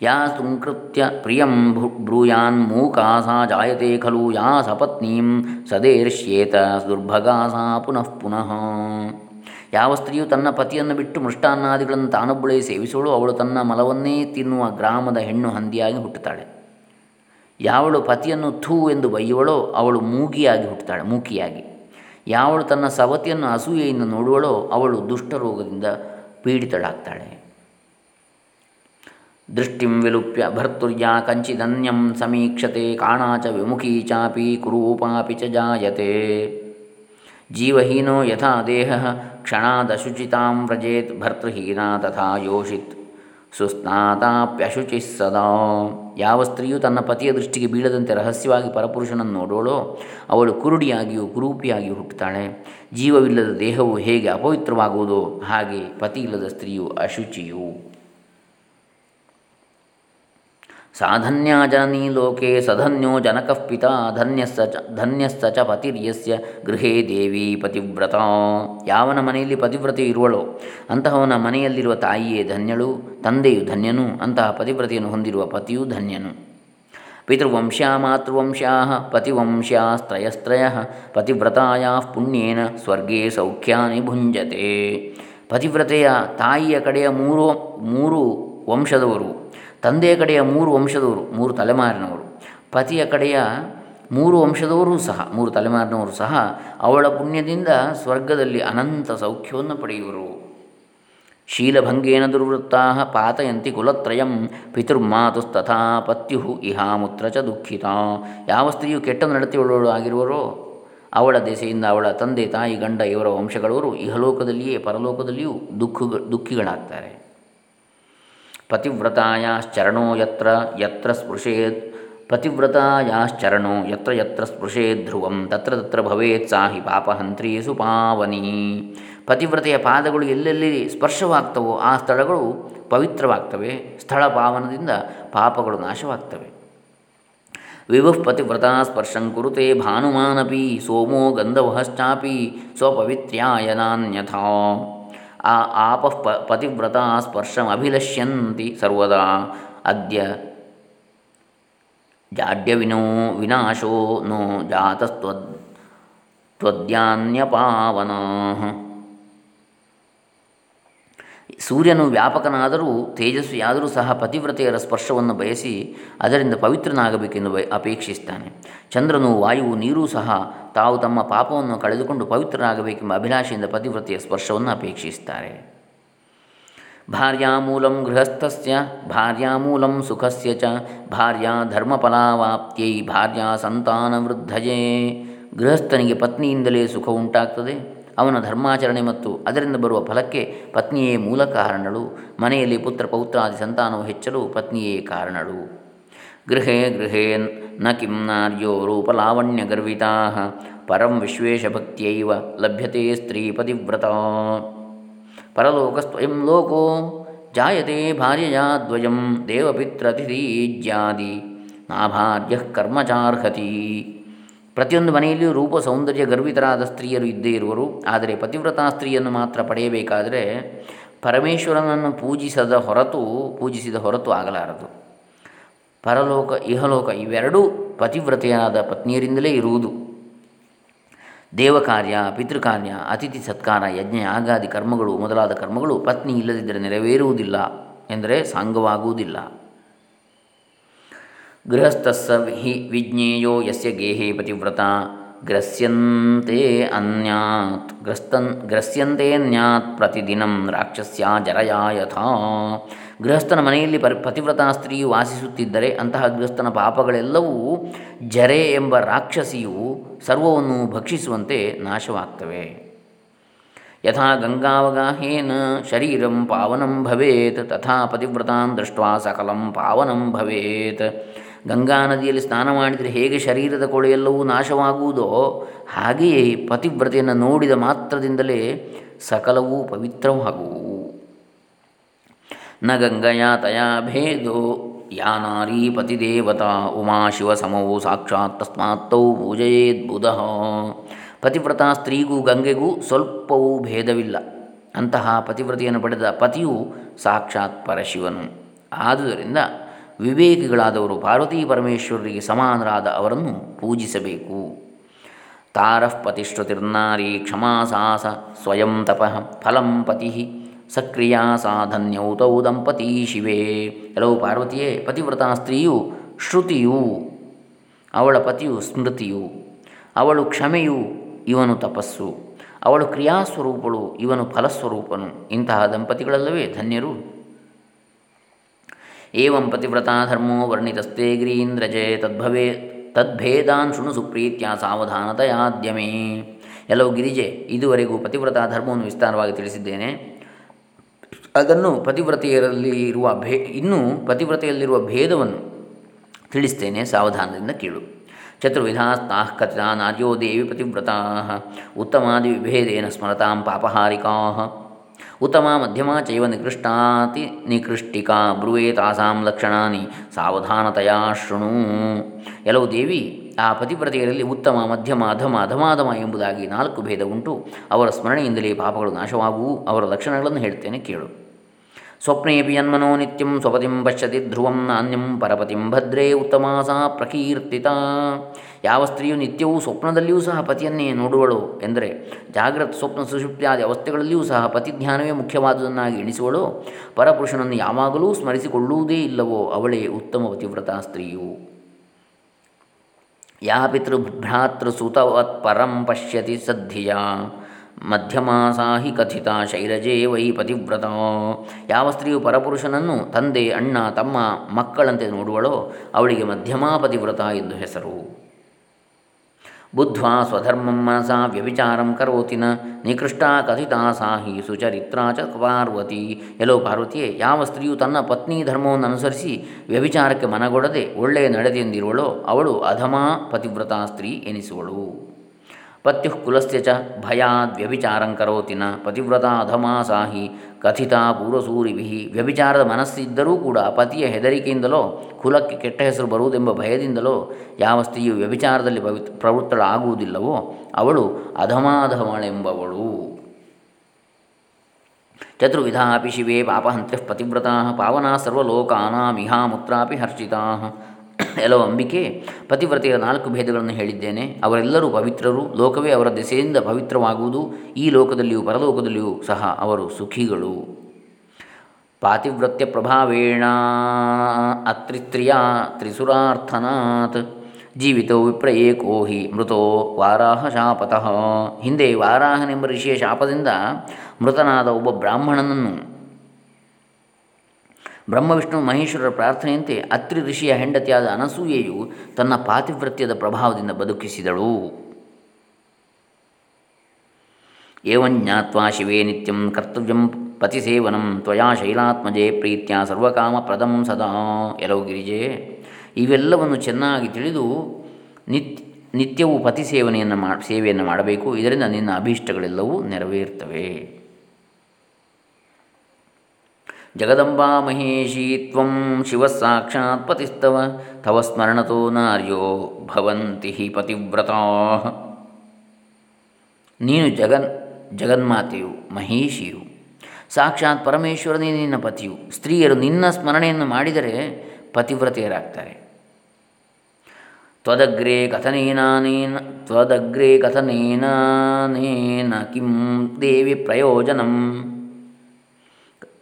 ಯಾ ಸುಂಕೃತ್ಯ ಪ್ರಿಯಂ ಬ್ರೂಯಾನ್ಮೂಕಾ ಸಾ ಜಾಯತೆ ಖಲು ಯಾ ಸಪತ್ನೀಂ ಸದೇರ್ಷ್ಯೇತ ದುರ್ಭಗಾ ಸಾ ಪುನಃ ಪುನಃ ಯಾವ ಸ್ತ್ರೀಯು ತನ್ನ ಪತಿಯನ್ನು ಬಿಟ್ಟು ಮೃಷ್ಟಾನ್ನಾದಿಗಳನ್ನು ತಾನೊಬ್ಬಳೇ ಸೇವಿಸೋಳು, ಅವಳು ತನ್ನ ಮಲವನ್ನೇ ತಿನ್ನುವ ಗ್ರಾಮದ ಹೆಣ್ಣು ಹಂದಿಯಾಗಿ ಹುಟ್ಟುತ್ತಾಳೆ. ಯಾವಳು ಪತಿಯನ್ನು ಥೂ ಎಂದು ಬೈಯುವಳೋ ಅವಳು ಮೂಗಿಯಾಗಿ ಹುಟ್ಟುತ್ತಾಳೆ, ಮೂಕಿಯಾಗಿ. ಯಾವಳು ತನ್ನ ಸವತಿಯನ್ನು ಅಸೂಯೆಯಿಂದ ನೋಡುವಳೋ ಅವಳು ದುಷ್ಟರೋಗದಿಂದ ಪೀಡಿತಳಾಗ್ತಾಳೆ. ದೃಷ್ಟಿಂ ವಿಲುಪ್ಯ ಭರ್ತುರ್ಯಾ ಕಂಚಿದನ್ಯಂ ಸಮೀಕ್ಷತೆ ಕಾಣಾಚ ವಿಮುಖೀ ಚಾಪಿ ಕುರೂಪಾಪಿ ಚ ಜೀವಹೀನೋ ಯಥಾ ದೇಹ ಕ್ಷಣಾದಶುಚಿತಾಂ ವ್ರಜೇತ್ ಭರ್ತೃಹೀನಾ ತಥಾ ಯೋಷಿತ್. ಸುಸ್ನಾತಾಪ್ಯಶುಚಿ ಸದಾ. ಯಾವ ಸ್ತ್ರೀಯು ತನ್ನ ಪತಿಯ ದೃಷ್ಟಿಗೆ ಬೀಳದಂತೆ ರಹಸ್ಯವಾಗಿ ಪರಪುರುಷನನ್ನು ನೋಡೋಳೋ, ಅವಳು ಕುರುಡಿಯಾಗಿಯೂ, ಕುರೂಪಿಯಾಗಿಯೂ ಹುಟ್ಟುತ್ತಾಳೆ. ಜೀವವಿಲ್ಲದ ದೇಹವು ಹೇಗೆ ಅಪವಿತ್ರವಾಗುವುದೋ ಹಾಗೆ ಪತಿ ಇಲ್ಲದ ಸ್ತ್ರೀಯು ಅಶುಚಿಯು. ಸಾಧನ್ಯಾ ಜನನೀ ಲೋಕೆ ಸಧನ್ಯೋ ಜನಕಃ ಪಿತಾ ಧನ್ಯಸ್ಸ ಚ ಪತಿರ್ಯಸ್ಯ ಗೃಹೇ ದೇವಿ ಪತಿವ್ರತ ಯಾವನ ಮನೆಯಲ್ಲಿ ಪತಿವ್ರತೆ ಇರುವಳೋ, ಅಂತಹವನ ಮನೆಯಲ್ಲಿರುವ ತಾಯಿಯೇ ಧನ್ಯಳು, ತಂದೆಯು ಧನ್ಯನು, ಅಂತಹ ಪತಿವ್ರತೆಯನ್ನು ಹೊಂದಿರುವ ಪತಿಯು ಧನ್ಯನು. ಪಿತೃವಂಶ ಮಾತೃವಂಶಾ ಪತಿವಂಶಾಸ್ತ್ರಯಸ್ತ್ರಯ ಪತಿವ್ರತಾಯ ಪುಣ್ಯೇನ ಸ್ವರ್ಗೇ ಸೌಖ್ಯಾನಿ ಭುಂಜತೆ. ಪತಿವ್ರತೆಯ ತಾಯಿಯ ಕಡೆಯ ಮೂರು ಮೂರು ವಂಶದವರು ತಂದೆಯ ಕಡೆಯ ಮೂರು ವಂಶದವರು, ಮೂರು ತಲೆಮಾರಿನವರು. ಪತಿಯ ಕಡೆಯ ಮೂರು ವಂಶದವರೂ ಸಹ, ಮೂರು ತಲೆಮಾರಿನವರು ಸಹ ಅವಳ ಪುಣ್ಯದಿಂದ ಸ್ವರ್ಗದಲ್ಲಿ ಅನಂತ ಸೌಖ್ಯವನ್ನು ಪಡೆಯುವರು. ಶೀಲಭಂಗೇನ ದುರ್ವೃತ್ತಾ ಪಾತಯಂತಿ ಕುಲತ್ರಯಂ ಪಿತೃಮಾತುಸ್ತಥಾ ಪತ್ಯು ಇಹಾಮುತ್ರ ಚ ದುಃಖಿತ. ಯಾವ ಸ್ತ್ರೀಯು ಕೆಟ್ಟ ನಡತೆಯುಳ್ಳವಳು ಆಗಿರುವರೋ ಅವಳ ದೆಸೆಯಿಂದ ಅವಳ ತಂದೆ ತಾಯಿ ಗಂಡ ಇವರ ವಂಶಗಳವರು ಇಹಲೋಕದಲ್ಲಿಯೇ, ಪರಲೋಕದಲ್ಲಿಯೂ ದುಃಖ ದುಃಖಿಗಳಾಗ್ತಾರೆ. ಪತಿವ್ರತಾಯಾಶ್ಚರಣೋ ಯತ್ರ ಯತ್ರ ಸ್ಪೃಶೇತ್ ಪತಿವ್ರತಾಯಶ್ಚರಣೋ ಯತ್ರ ಯತ್ರ ಸ್ಪೃಶೇತ್ ಧ್ರುವಂ ತತ್ರ ತತ್ರ ಭವೇತ್ ಸಾಹಿ ಪಾಪಹಂತ್ರಿ ಸುಪಾವನಿ ಪತಿವ್ರತೆಯ ಪಾದಗಳು ಎಲ್ಲೆಲ್ಲಿ ಸ್ಪರ್ಶವಾಗ್ತವೋ ಆ ಸ್ಥಳಗಳು ಪವಿತ್ರವಾಗ್ತವೆ, ಸ್ಥಳ ಪಾವನದಿಂದ ಪಾಪಗಳು ನಾಶವಾಗ್ತವೆ. ವಿಭುಃ ಪತಿವ್ರತ ಸ್ಪರ್ಶಂ ಕುರುತೆ ಭಾನುಮಾನಪಿ, ಸೋಮೋ ಗಂಧವಶ್ಚಾಪಿ ಸ್ವಪವಿತ್ರ್ಯಾಯನಾನ್ಯಥಾ ಆ ಆಪಃ ಪ ಪತಿವ್ರತಾ ಸ್ಪರ್ಶಮಭಿಲಷ್ಯಂತಿ ಸರ್ವದಾ ಅದ್ಯ ಜಾಡ್ಯವಿನೋ ವಿನಾಶೋ ನೋ ಜಾತಸ್ತ್ವದ್ ತ್ವದ್ಯಾನ್ಯಪಾವನ ಸೂರ್ಯನು ವ್ಯಾಪಕನಾದರೂ ತೇಜಸ್ವಿಯಾದರೂ ಸಹ ಪತಿವ್ರತೆಯರ ಸ್ಪರ್ಶವನ್ನು ಬಯಸಿ ಅದರಿಂದ ಪವಿತ್ರನಾಗಬೇಕೆಂದು ಬಯ ಅಪೇಕ್ಷಿಸ್ತಾನೆ. ಚಂದ್ರನು ವಾಯುವು ನೀರೂ ಸಹ ತಾವು ತಮ್ಮ ಪಾಪವನ್ನು ಕಳೆದುಕೊಂಡು ಪವಿತ್ರನಾಗಬೇಕೆಂಬ ಅಭಿಲಾಷೆಯಿಂದ ಪತಿವ್ರತೆಯ ಸ್ಪರ್ಶವನ್ನು ಅಪೇಕ್ಷಿಸ್ತಾರೆ. ಭಾರ್ಯಾಮೂಲಂ ಗೃಹಸ್ಥಸ್ಯ, ಭಾರ್ಯಾಮೂಲಂ ಸುಖಸ್ಯ ಚ, ಭಾರ್ಯಾ ಧರ್ಮಫಲಾವಾಪ್ತ್ಯೈ, ಭಾರ್ಯಾ ಸಂತಾನವೃದ್ಧಯೇ. ಗೃಹಸ್ಥನಿಗೆ ಪತ್ನಿಯಿಂದಲೇ ಸುಖ ಉಂಟಾಗ್ತದೆ. ಅವನ ಧರ್ಮಾಚರಣೆ ಮತ್ತು ಅದರಿಂದ ಬರುವ ಫಲಕ್ಕೆ ಪತ್ನಿಯೇ ಮೂಲ ಕಾರಣಳು. ಮನೆಯಲ್ಲಿ ಪುತ್ರ ಪೌತ್ರಾದಿ ಸಂತಾನವು ಹೆಚ್ಚಲು ಪತ್ನಿಯೇ ಕಾರಣಳು. ಗೃಹೇ ಗೃಹೇ ನ ಕಿಂ ನಾರ್ಯೋ ರೂಪಲಾವಣ್ಯಗರ್ವಿತಾ ಪರಂ ವಿಶ್ವೇಶಭಕ್ತಿಯೈವ ಲಭ್ಯತೆ ಸ್ತ್ರೀ ಪತಿವ್ರತ ಪರಲೋಕಸ್ತ್ವಯಂ ಲೋಕೋ ಜಾಯತೆ ಭಾರ್ಯಯಾ ದ್ವಯಂ ದೇವಪಿತ್ರತಿಥೀಜ್ಯಾದಿ ನಾಭಾರ್ಯ ಕರ್ಮಚಾರ್ಹತಿ ಪ್ರತಿಯೊಂದು ಮನೆಯಲ್ಲಿಯೂ ರೂಪ ಸೌಂದರ್ಯ ಗರ್ವಿತರಾದ ಸ್ತ್ರೀಯರು ಇದ್ದೇ ಇರುವರು. ಆದರೆ ಪತಿವ್ರತಾ ಸ್ತ್ರೀಯನ್ನು ಮಾತ್ರ ಪಡೆಯಬೇಕಾದರೆ ಪರಮೇಶ್ವರನನ್ನು ಪೂಜಿಸದ ಹೊರತು, ಪೂಜಿಸಿದ ಹೊರತು ಆಗಲಾರದು. ಪರಲೋಕ, ಇಹಲೋಕ ಇವೆರಡೂ ಪತಿವ್ರತೆಯಾದ ಪತ್ನಿಯರಿಂದಲೇ ಇರುವುದು. ದೇವಕಾರ್ಯ, ಪಿತೃಕಾರ್ಯ, ಅತಿಥಿ ಸತ್ಕಾರ, ಯಜ್ಞ ಯಾಗಾದಿ ಕರ್ಮಗಳು ಮೊದಲಾದ ಕರ್ಮಗಳು ಪತ್ನಿ ಇಲ್ಲದಿದ್ದರೆ ನೆರವೇರುವುದಿಲ್ಲ. ಎಂದರೆ ಸಾಂಗವಾಗುವುದಿಲ್ಲ. ಗೃಹಸ್ಥಸ್ಸ ಹಿ ವಿಜ್ಞೇಯೋ ಯಸ್ಯ ಗೇಹೇ ಪತಿವ್ರತ. ಗ್ರಸ್ಯಂತೆ ಅನ್ಯಾತ್. ಗ್ರಸ್ತನ್ ಗ್ರಸ್ಯಂತೆ ನ್ಯಾತ್ ಪ್ರತಿದಿನಂ ರಾಕ್ಷಸ್ಯ ಜರಯ ಯಥಾ. ಗೃಹಸ್ಥನ ಮನೆಯಲ್ಲಿ ಪರಿ, ಪತಿವ್ರತ ಸ್ತ್ರೀಯು ವಾಸಿಸುತ್ತಿದ್ದರೆ ಅಂತಹ ಗೃಹಸ್ಥನ ಪಾಪಗಳೆಲ್ಲವೂ ಜರೆ ಎಂಬ ರಾಕ್ಷಸಿಯು ಸರ್ವವನ್ನು ಭಕ್ಷಿಸುವಂತೆ ನಾಶವಾಗ್ತವೆ. ಯಥಾ ಗಂಗಾವಗಾಹೇನ ಶರೀರಂ ಪಾವನಂ ಭವೇತ್. ತಥಾ ಪತಿವ್ರತಾನ್ ದೃಷ್ಟ ಸಕಲಂ ಪಾವನಂ ಭವೇತ್. ಗಂಗಾ ನದಿಯಲ್ಲಿ ಸ್ನಾನ ಮಾಡಿದರೆ ಹೇಗೆ ಶರೀರದ ಕೊಳೆಯೆಲ್ಲವೂ ನಾಶವಾಗುವುದೋ ಹಾಗೆಯೇ ಪತಿವ್ರತೆಯನ್ನು ನೋಡಿದ ಮಾತ್ರದಿಂದಲೇ ಸಕಲವೂ ಪವಿತ್ರವಾಗುವು. ನ ಗಂಗಯಾ ತಯಾ ಭೇದೋ, ಯಾ ನಾರೀ ಪತಿದೇವತಾ, ಉಮಾ ಶಿವ ಸಮವು ಸಾಕ್ಷಾತ್ ತಸ್ಮಾತ್ತೌ ಪೂಜೆಯೇದ್ ಬುಧ. ಪತಿವ್ರತ ಸ್ತ್ರೀಗೂ ಗಂಗೆಗೂ ಸ್ವಲ್ಪವೂ ಭೇದವಿಲ್ಲ. ಅಂತಹ ಪತಿವ್ರತೆಯನ್ನು ಪಡೆದ ಪತಿಯು ಸಾಕ್ಷಾತ್ ಪರಶಿವನು. ಆದುದರಿಂದ ವಿವೇಕಿಗಳಾದವರು ಪಾರ್ವತೀ ಪರಮೇಶ್ವರರಿಗೆ ಸಮಾನರಾದ ಅವರನ್ನು ಪೂಜಿಸಬೇಕು. ತಾರಃ ಪತಿಶ್ರುತಿರ್ನಾರಿ ಕ್ಷಮಾಸಾಸ ಸ್ವಯಂ ತಪಃ ಫಲಂ ಪತಿ ಸಕ್ರಿಯಾ ಸಾಧನ್ಯೌತೌ ದಂಪತಿ ಶಿವೇ. ಕೆಲವು ಪಾರ್ವತಿಯೇ ಪತಿವ್ರತಾ ಸ್ತ್ರೀಯು ಶ್ರುತಿಯು, ಅವಳ ಪತಿಯು ಸ್ಮೃತಿಯು, ಅವಳು ಕ್ಷಮೆಯು ಇವನು ತಪಸ್ಸು, ಅವಳು ಕ್ರಿಯಾಸ್ವರೂಪಳು ಇವನು ಫಲಸ್ವರೂಪನು. ಇಂತಹ ದಂಪತಿಗಳಲ್ಲವೇ ಧನ್ಯರು ಏವಂ ಪತಿವ್ರತಾ ಧರ್ಮೋ ವರ್ಣಿತಸ್ತೆ ಗ್ರೀಂದ್ರಜೆ ತದ್ಭವೇ ತದ್ಭೇದಾನ್ ಶೃಣು ಸುಪ್ರೀತ್ಯ ಸಾವಧಾನತೆಯಾದ್ಯಮೇ ಎಲ್ಲವೂ ಗಿರಿಜೆ ಇದುವರೆಗೂ ಪತಿವ್ರತ ಧರ್ಮವನ್ನು ವಿಸ್ತಾರವಾಗಿ ತಿಳಿಸಿದ್ದೇನೆ. ಅದನ್ನು ಪತಿವ್ರತೆಯರಲ್ಲಿ ಇರುವ ಭೇ, ಇನ್ನೂ ಪತಿವ್ರತೆಯಲ್ಲಿರುವ ಭೇದವನ್ನು ತಿಳಿಸ್ತೇನೆ, ಸಾವಧಾನದಿಂದ ಕೇಳು. ಚತುರ್ವಿಧಾಸ್ತಾ ಕಥಿತಾ ನಾರ್ಯೋ ದೇವಿ ಪತಿವ್ರತಾ, ಉತ್ತಮಾದಿ ವಿಭೇದೇನ ಸ್ಮರತಾಂ ಪಾಪಹಾರಿಕಾ. ಉತ್ತಮ ಮಧ್ಯಮ ಚೈವ ನಿಕೃಷ್ಟಾತಿ ನಿಕೃಷ್ಟಿಕಾ ಬ್ರೂವೇ ತಾಸಾಂ ಲಕ್ಷಣಾನಿ ಸಾವಧಾನತೆಯ ಶೃಣು. ಎಲ್ಲವು ದೇವಿ ಆ ಪತಿವ್ರತೆಯರಲ್ಲಿ ಉತ್ತಮ, ಮಧ್ಯಮ, ಅಧಮ, ಅಧಮಾಧಮ ಎಂಬುದಾಗಿ ನಾಲ್ಕು ಭೇದ ಉಂಟು. ಅವರ ಸ್ಮರಣೆಯಿಂದಲೇ ಪಾಪಗಳು ನಾಶವಾಗುವು. ಅವರ ಲಕ್ಷಣಗಳನ್ನು ಹೇಳ್ತೇನೆ ಕೇಳು. ಸ್ವಪ್ನೇಪಿ ಯನ್ಮನೋ ನಿತ್ಯಂ ಸ್ವಪತಿಂ ಪಶ್ಯತಿ ಧ್ರುವಂ ನಾನ್ಯಂ ಪರಪತಿಂ ಭದ್ರೇ ಉತ್ತಮ ಸಾ ಪ್ರಕೀರ್ತಿತ. ಯಾವ ಸ್ತ್ರೀಯು ನಿತ್ಯವೂ ಸ್ವಪ್ನದಲ್ಲಿಯೂ ಸಹ ಪತಿಯನ್ನೇ ನೋಡುವಳು ಎಂದರೆ ಜಾಗ್ರತ್ ಸ್ವಪ್ನ ಸುಷುಪ್ತಿಯಾದಿ ಅವಸ್ಥೆಗಳಲ್ಲಿಯೂ ಸಹ ಪತಿ ಧ್ಯಾನವೇ ಮುಖ್ಯವಾದುದನ್ನಾಗಿ ಎಣಿಸುವಳು. ಪರಪುರುಷನನ್ನು ಯಾವಾಗಲೂ ಸ್ಮರಿಸಿಕೊಳ್ಳುವುದೇ ಇಲ್ಲವೋ ಅವಳೇ ಉತ್ತಮ ಪತಿವ್ರತ ಸ್ತ್ರೀಯು. ಯಾ ಪಿತೃಭ್ರಾತೃಸುತವತ್ ಪರಂ ಪಶ್ಯತಿ ಸದ್ಧಿಯ. ಮಧ್ಯಮಾಸಾ ಸಾಹಿ ಕಥಿತ ಶೈಲಜೇ ವೈ ಪತಿವ್ರತ. ಯಾವ ಸ್ತ್ರೀಯು ಪರಪುರುಷನನ್ನು ತಂದೆ, ಅಣ್ಣ, ತಮ್ಮ ಮಕ್ಕಳಂತೆ ನೋಡುವಳೋ ಅವಳಿಗೆ ಮಧ್ಯಮಾ ಪತಿವ್ರತ ಎಂದು ಹೆಸರು. ಬುದ್ಧ್ವಾ ಸ್ವಧರ್ಮಂ ಮನಸಾ ವ್ಯವಿಚಾರಂ ಕರೋತಿ ನ ನಿಕೃಷ್ಟಾ ಕಥಿತಾ ಸಾಹಿ ಸುಚರಿತ್ರಾ ಚ ಪಾರ್ವತಿ ಎಲೋ ಪಾರ್ವತಿಯೇ ಯಾವ ಸ್ತ್ರೀಯು ತನ್ನ ಪತ್ನಿ ಧರ್ಮವನ್ನು ಅನುಸರಿಸಿ ವ್ಯವಿಚಾರಕ್ಕೆ ಮನಗೊಡದೆ ಒಳ್ಳೆಯ ನಡೆದೆಂದಿರುವಳೋ, ಅವಳು ಅಧಮಾ ಪತಿವ್ರತಾ ಸ್ತ್ರೀ ಎನಿಸುವಳು. ಪತ್ಯು ಕುಲಸ್ಯ ಚ ಭಯಾದ್ ವ್ಯಭಿಚಾರಂ ಕರೋತಿ ನ ಪತಿವ್ರತ ಅಧಮಾ ಸಾಹಿ ಕಥಿತ ಪೂರ್ವಸೂರಿಭಿ ವ್ಯಭಿಚಾರದ ಮನಸ್ಸಿದ್ದರೂ ಕೂಡ ಪತಿಯ ಹೆದರಿಕೆಯಿಂದಲೋ ಕುಲಕ್ಕೆ ಕೆಟ್ಟ ಹೆಸರು ಬರುವುದೆಂಬ ಭಯದಿಂದಲೋ, ಯಾವ ಸ್ತ್ರೀಯು ವ್ಯಭಿಚಾರದಲ್ಲಿ ಪವಿತ್, ಪ್ರವೃತ್ತಳಾಗುವುದಿಲ್ಲವೋ, ಅವಳು ಅಧಮಾಧಮಳೆಂಬವಳು. ಚತುರ್ವಿಧಾಪಿ ಶಿವೇ ಪಾಪಹಂತ್ಯ ಪತಿವ್ರತಃ, ಪಾವನಾ ಸರ್ವಲೋಕಾನಾಮಿಹಾ ಮುತ್ರಾಪಿ ಹರ್ಷಿತಾ। ಎಲ್ಲೋ ಅಂಬಿಕೆ ಪತಿವ್ರತೆಯ ನಾಲ್ಕು ಭೇದಗಳನ್ನು ಹೇಳಿದ್ದೇನೆ. ಅವರೆಲ್ಲರೂ ಪವಿತ್ರರು. ಲೋಕವೇ ಅವರ ದೆಸೆಯಿಂದ ಪವಿತ್ರವಾಗುವುದು. ಈ ಲೋಕದಲ್ಲಿಯೂ ಪರಲೋಕದಲ್ಲಿಯೂ ಸಹ ಅವರು ಸುಖಿಗಳು. ಪಾತಿವ್ರತ್ಯ ಪ್ರಭಾವೇಣ ಅತ್ರಿತ್ರಿಯ ತ್ರಿಸುರಾರ್ಥನಾತ್. ಜೀವಿತೋ ವಿಪ್ರ ಮೃತೋ ವಾರಾಹ ಶಾಪತಃ. ಹಿಂದೆ ವಾರಾಹನೆಂಬ ಋಷಿಯ ಶಾಪದಿಂದ ಮೃತನಾದ ಒಬ್ಬ ಬ್ರಾಹ್ಮಣನನ್ನು ಬ್ರಹ್ಮವಿಷ್ಣು ಮಹೇಶ್ವರರ ಪ್ರಾರ್ಥನೆಯಂತೆ ಅತ್ರಿ ಋಷಿಯ ಹೆಂಡತಿಯಾದ ಅನಸೂಯೆಯು ತನ್ನ ಪಾತಿವ್ರತ್ಯದ ಪ್ರಭಾವದಿಂದ ಬದುಕಿಸಿದಳು. ಏವಂಜ್ಞಾತ್ವಾ ಶಿವೇ ನಿತ್ಯಂ ಕರ್ತವ್ಯಂ ಪತಿಸೇವನಂ ತ್ವಯಾ ಶೈಲಾತ್ಮಜೆ ಪ್ರೀತ್ಯ ಸರ್ವಕಾಮಪ್ರದಂ ಸದಾ. ಎಲ್ಲೋ ಗಿರಿಜೆ, ಇವೆಲ್ಲವನ್ನು ಚೆನ್ನಾಗಿ ತಿಳಿದು ನಿತ್ಯ, ನಿತ್ಯವೂ ಪತಿ ಸೇವನೆಯನ್ನು ಮಾ, ಸೇವೆಯನ್ನು ಮಾಡಬೇಕು. ಇದರಿಂದ ನಿನ್ನ ಅಭೀಷ್ಟಗಳೆಲ್ಲವೂ ನೆರವೇರ್ತವೆ. ಜಗದಂಬಾ ಮಹೇಶಿ ತ್ವಂ ಶಿವಸಾಕ್ಷಾತ್ ಪತಿಸ್ತವ ತವ ಸ್ಮರಣತೋ ನಾರ್ಯೋ ಭವಂತಿ ಹಿ ಪತಿವ್ರತಾ ನೀನು ಜಗನ್ ಜಗನ್ಮಾತೆಯು ಮಹೇಶಿಯು ಸಾಕ್ಷಾತ್ ಪರಮೇಶ್ವರನೇ ನಿನ್ನ ಪತಿಯು, ಸ್ತ್ರೀಯರು ನಿನ್ನ ಸ್ಮರಣೆಯನ್ನು ಮಾಡಿದರೆ ಪತಿವ್ರತೆಯರಾಗ್ತಾರೆ. ತ್ವದಗ್ರೇ ಕಥನೇನಾನೇನ ತ್ವದಗ್ರೇ ಕಥನೇನಾನೇನ, ಕಿಂ ದೇವಿ ಪ್ರಯೋಜನಂ.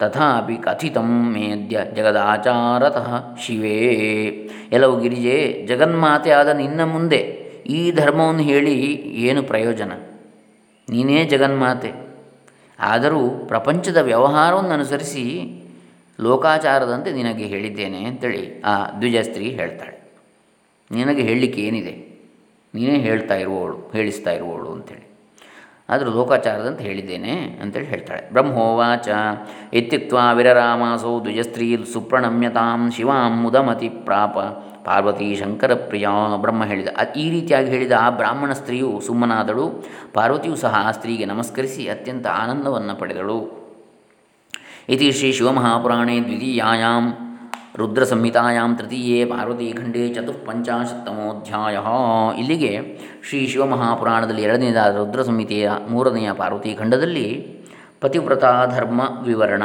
ತಥಾಪಿ ಕಥಿತಂ ಮೇದ್ಯ ಜಗದಾಚಾರತಃ ಶಿವೇ ಎಲವು ಗಿರಿಜೆ ಜಗನ್ಮಾತೆ ಆದ ನಿನ್ನ ಮುಂದೆ, ಈ ಧರ್ಮವನ್ನು ಹೇಳಿ ಏನು ಪ್ರಯೋಜನ? ನೀನೇ ಜಗನ್ಮಾತೆ. ಆದರೂ ಪ್ರಪಂಚದ ವ್ಯವಹಾರವನ್ನು ಅನುಸರಿಸಿ ಲೋಕಾಚಾರದಂತೆ ನಿನಗೆ ಹೇಳಿದ್ದೇನೆ ಅಂತೇಳಿ ಆ ದ್ವಿಜ ಸ್ತ್ರೀ ಹೇಳ್ತಾಳೆ. ನಿನಗೆ ಹೇಳಲಿಕ್ಕೆ ಏನಿದೆ? ನೀನೇ ಹೇಳ್ತಾ ಇರುವವಳು, ಹೇಳಿಸ್ತಾ ಇರುವವಳು ಅಂತೇಳಿ. ಆದರೂ ಲೋಕಾಚಾರದಂತ ಹೇಳಿದ್ದೇನೆ ಅಂತೇಳಿ ಹೇಳ್ತಾಳೆ. ಬ್ರಹ್ಮೋವಾಚ. ಇತ್ಯುಕ್ತ ವಿರರಾಮಾಸೌ ದ್ವಿಜಸ್ತ್ರೀ ಸುಪ್ರಣಮ್ಯತಾಂ ಶಿವಾಂ ಮುದಮತಿ ಪ್ರಾಪ. ಪಾರ್ವತಿ ಶಂಕರ ಪ್ರಿಯ ಬ್ರಹ್ಮ ಹೇಳಿದ. ಈ ರೀತಿಯಾಗಿ ಹೇಳಿದ ಆ ಬ್ರಾಹ್ಮಣ ಸ್ತ್ರೀಯು ಸುಮ್ಮನಾದಳು. ಪಾರ್ವತಿಯು ಸಹ ಆ ಸ್ತ್ರೀಗೆ ನಮಸ್ಕರಿಸಿ ಅತ್ಯಂತ ಆನಂದವನ್ನು ಪಡೆದಳು. ಇತಿ ಶ್ರೀ ಶಿವಮಹಾಪುರಾಣೇ ದ್ವಿತೀಯಾಂ ರುದ್ರಸಂಹಿತಾಯಾಂ ತೃತೀಯೇ ಪಾರ್ವತೀಖಂಡೇ ಚತುಃಪಂಚಾಶತ್ತಮೋಧ್ಯಾಯ ಇಲ್ಲಿಗೆ ಶ್ರೀ ಶಿವಮಹಾಪುರಾಣದಲ್ಲಿ ಎರಡನೇದಾದ ರುದ್ರ ಸಂಹಿತೆಯ ಮೂರನೆಯ ಪಾರ್ವತಿ ಖಂಡದಲ್ಲಿ ಧರ್ಮ ವಿವರಣ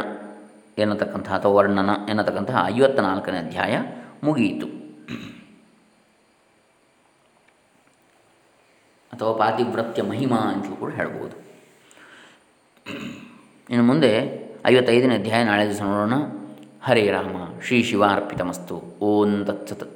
ಎನ್ನತಕ್ಕಂತಹ ಅಥವಾ ವರ್ಣನ ಎನ್ನತಕ್ಕಂತಹ ಐವತ್ತ ನಾಲ್ಕನೇ ಅಧ್ಯಾಯ ಮುಗಿಯಿತು. ಅಥವಾ ಪಾತಿವ್ರತ್ಯ ಮಹಿಮಾ ಅಂತಲೂ ಕೂಡ ಹೇಳ್ಬೋದು. ಇನ್ನು ಮುಂದೆ ಐವತ್ತೈದನೇ ಅಧ್ಯಾಯ ನಾಳೆ ದಿವಸ ನೋಡೋಣ. ಹರೇ ರಾಮ ಶ್ರೀ ಶಿವಾರ್ಪಿತಮಸ್ತು ಓಂ ತತ್ಸತ್.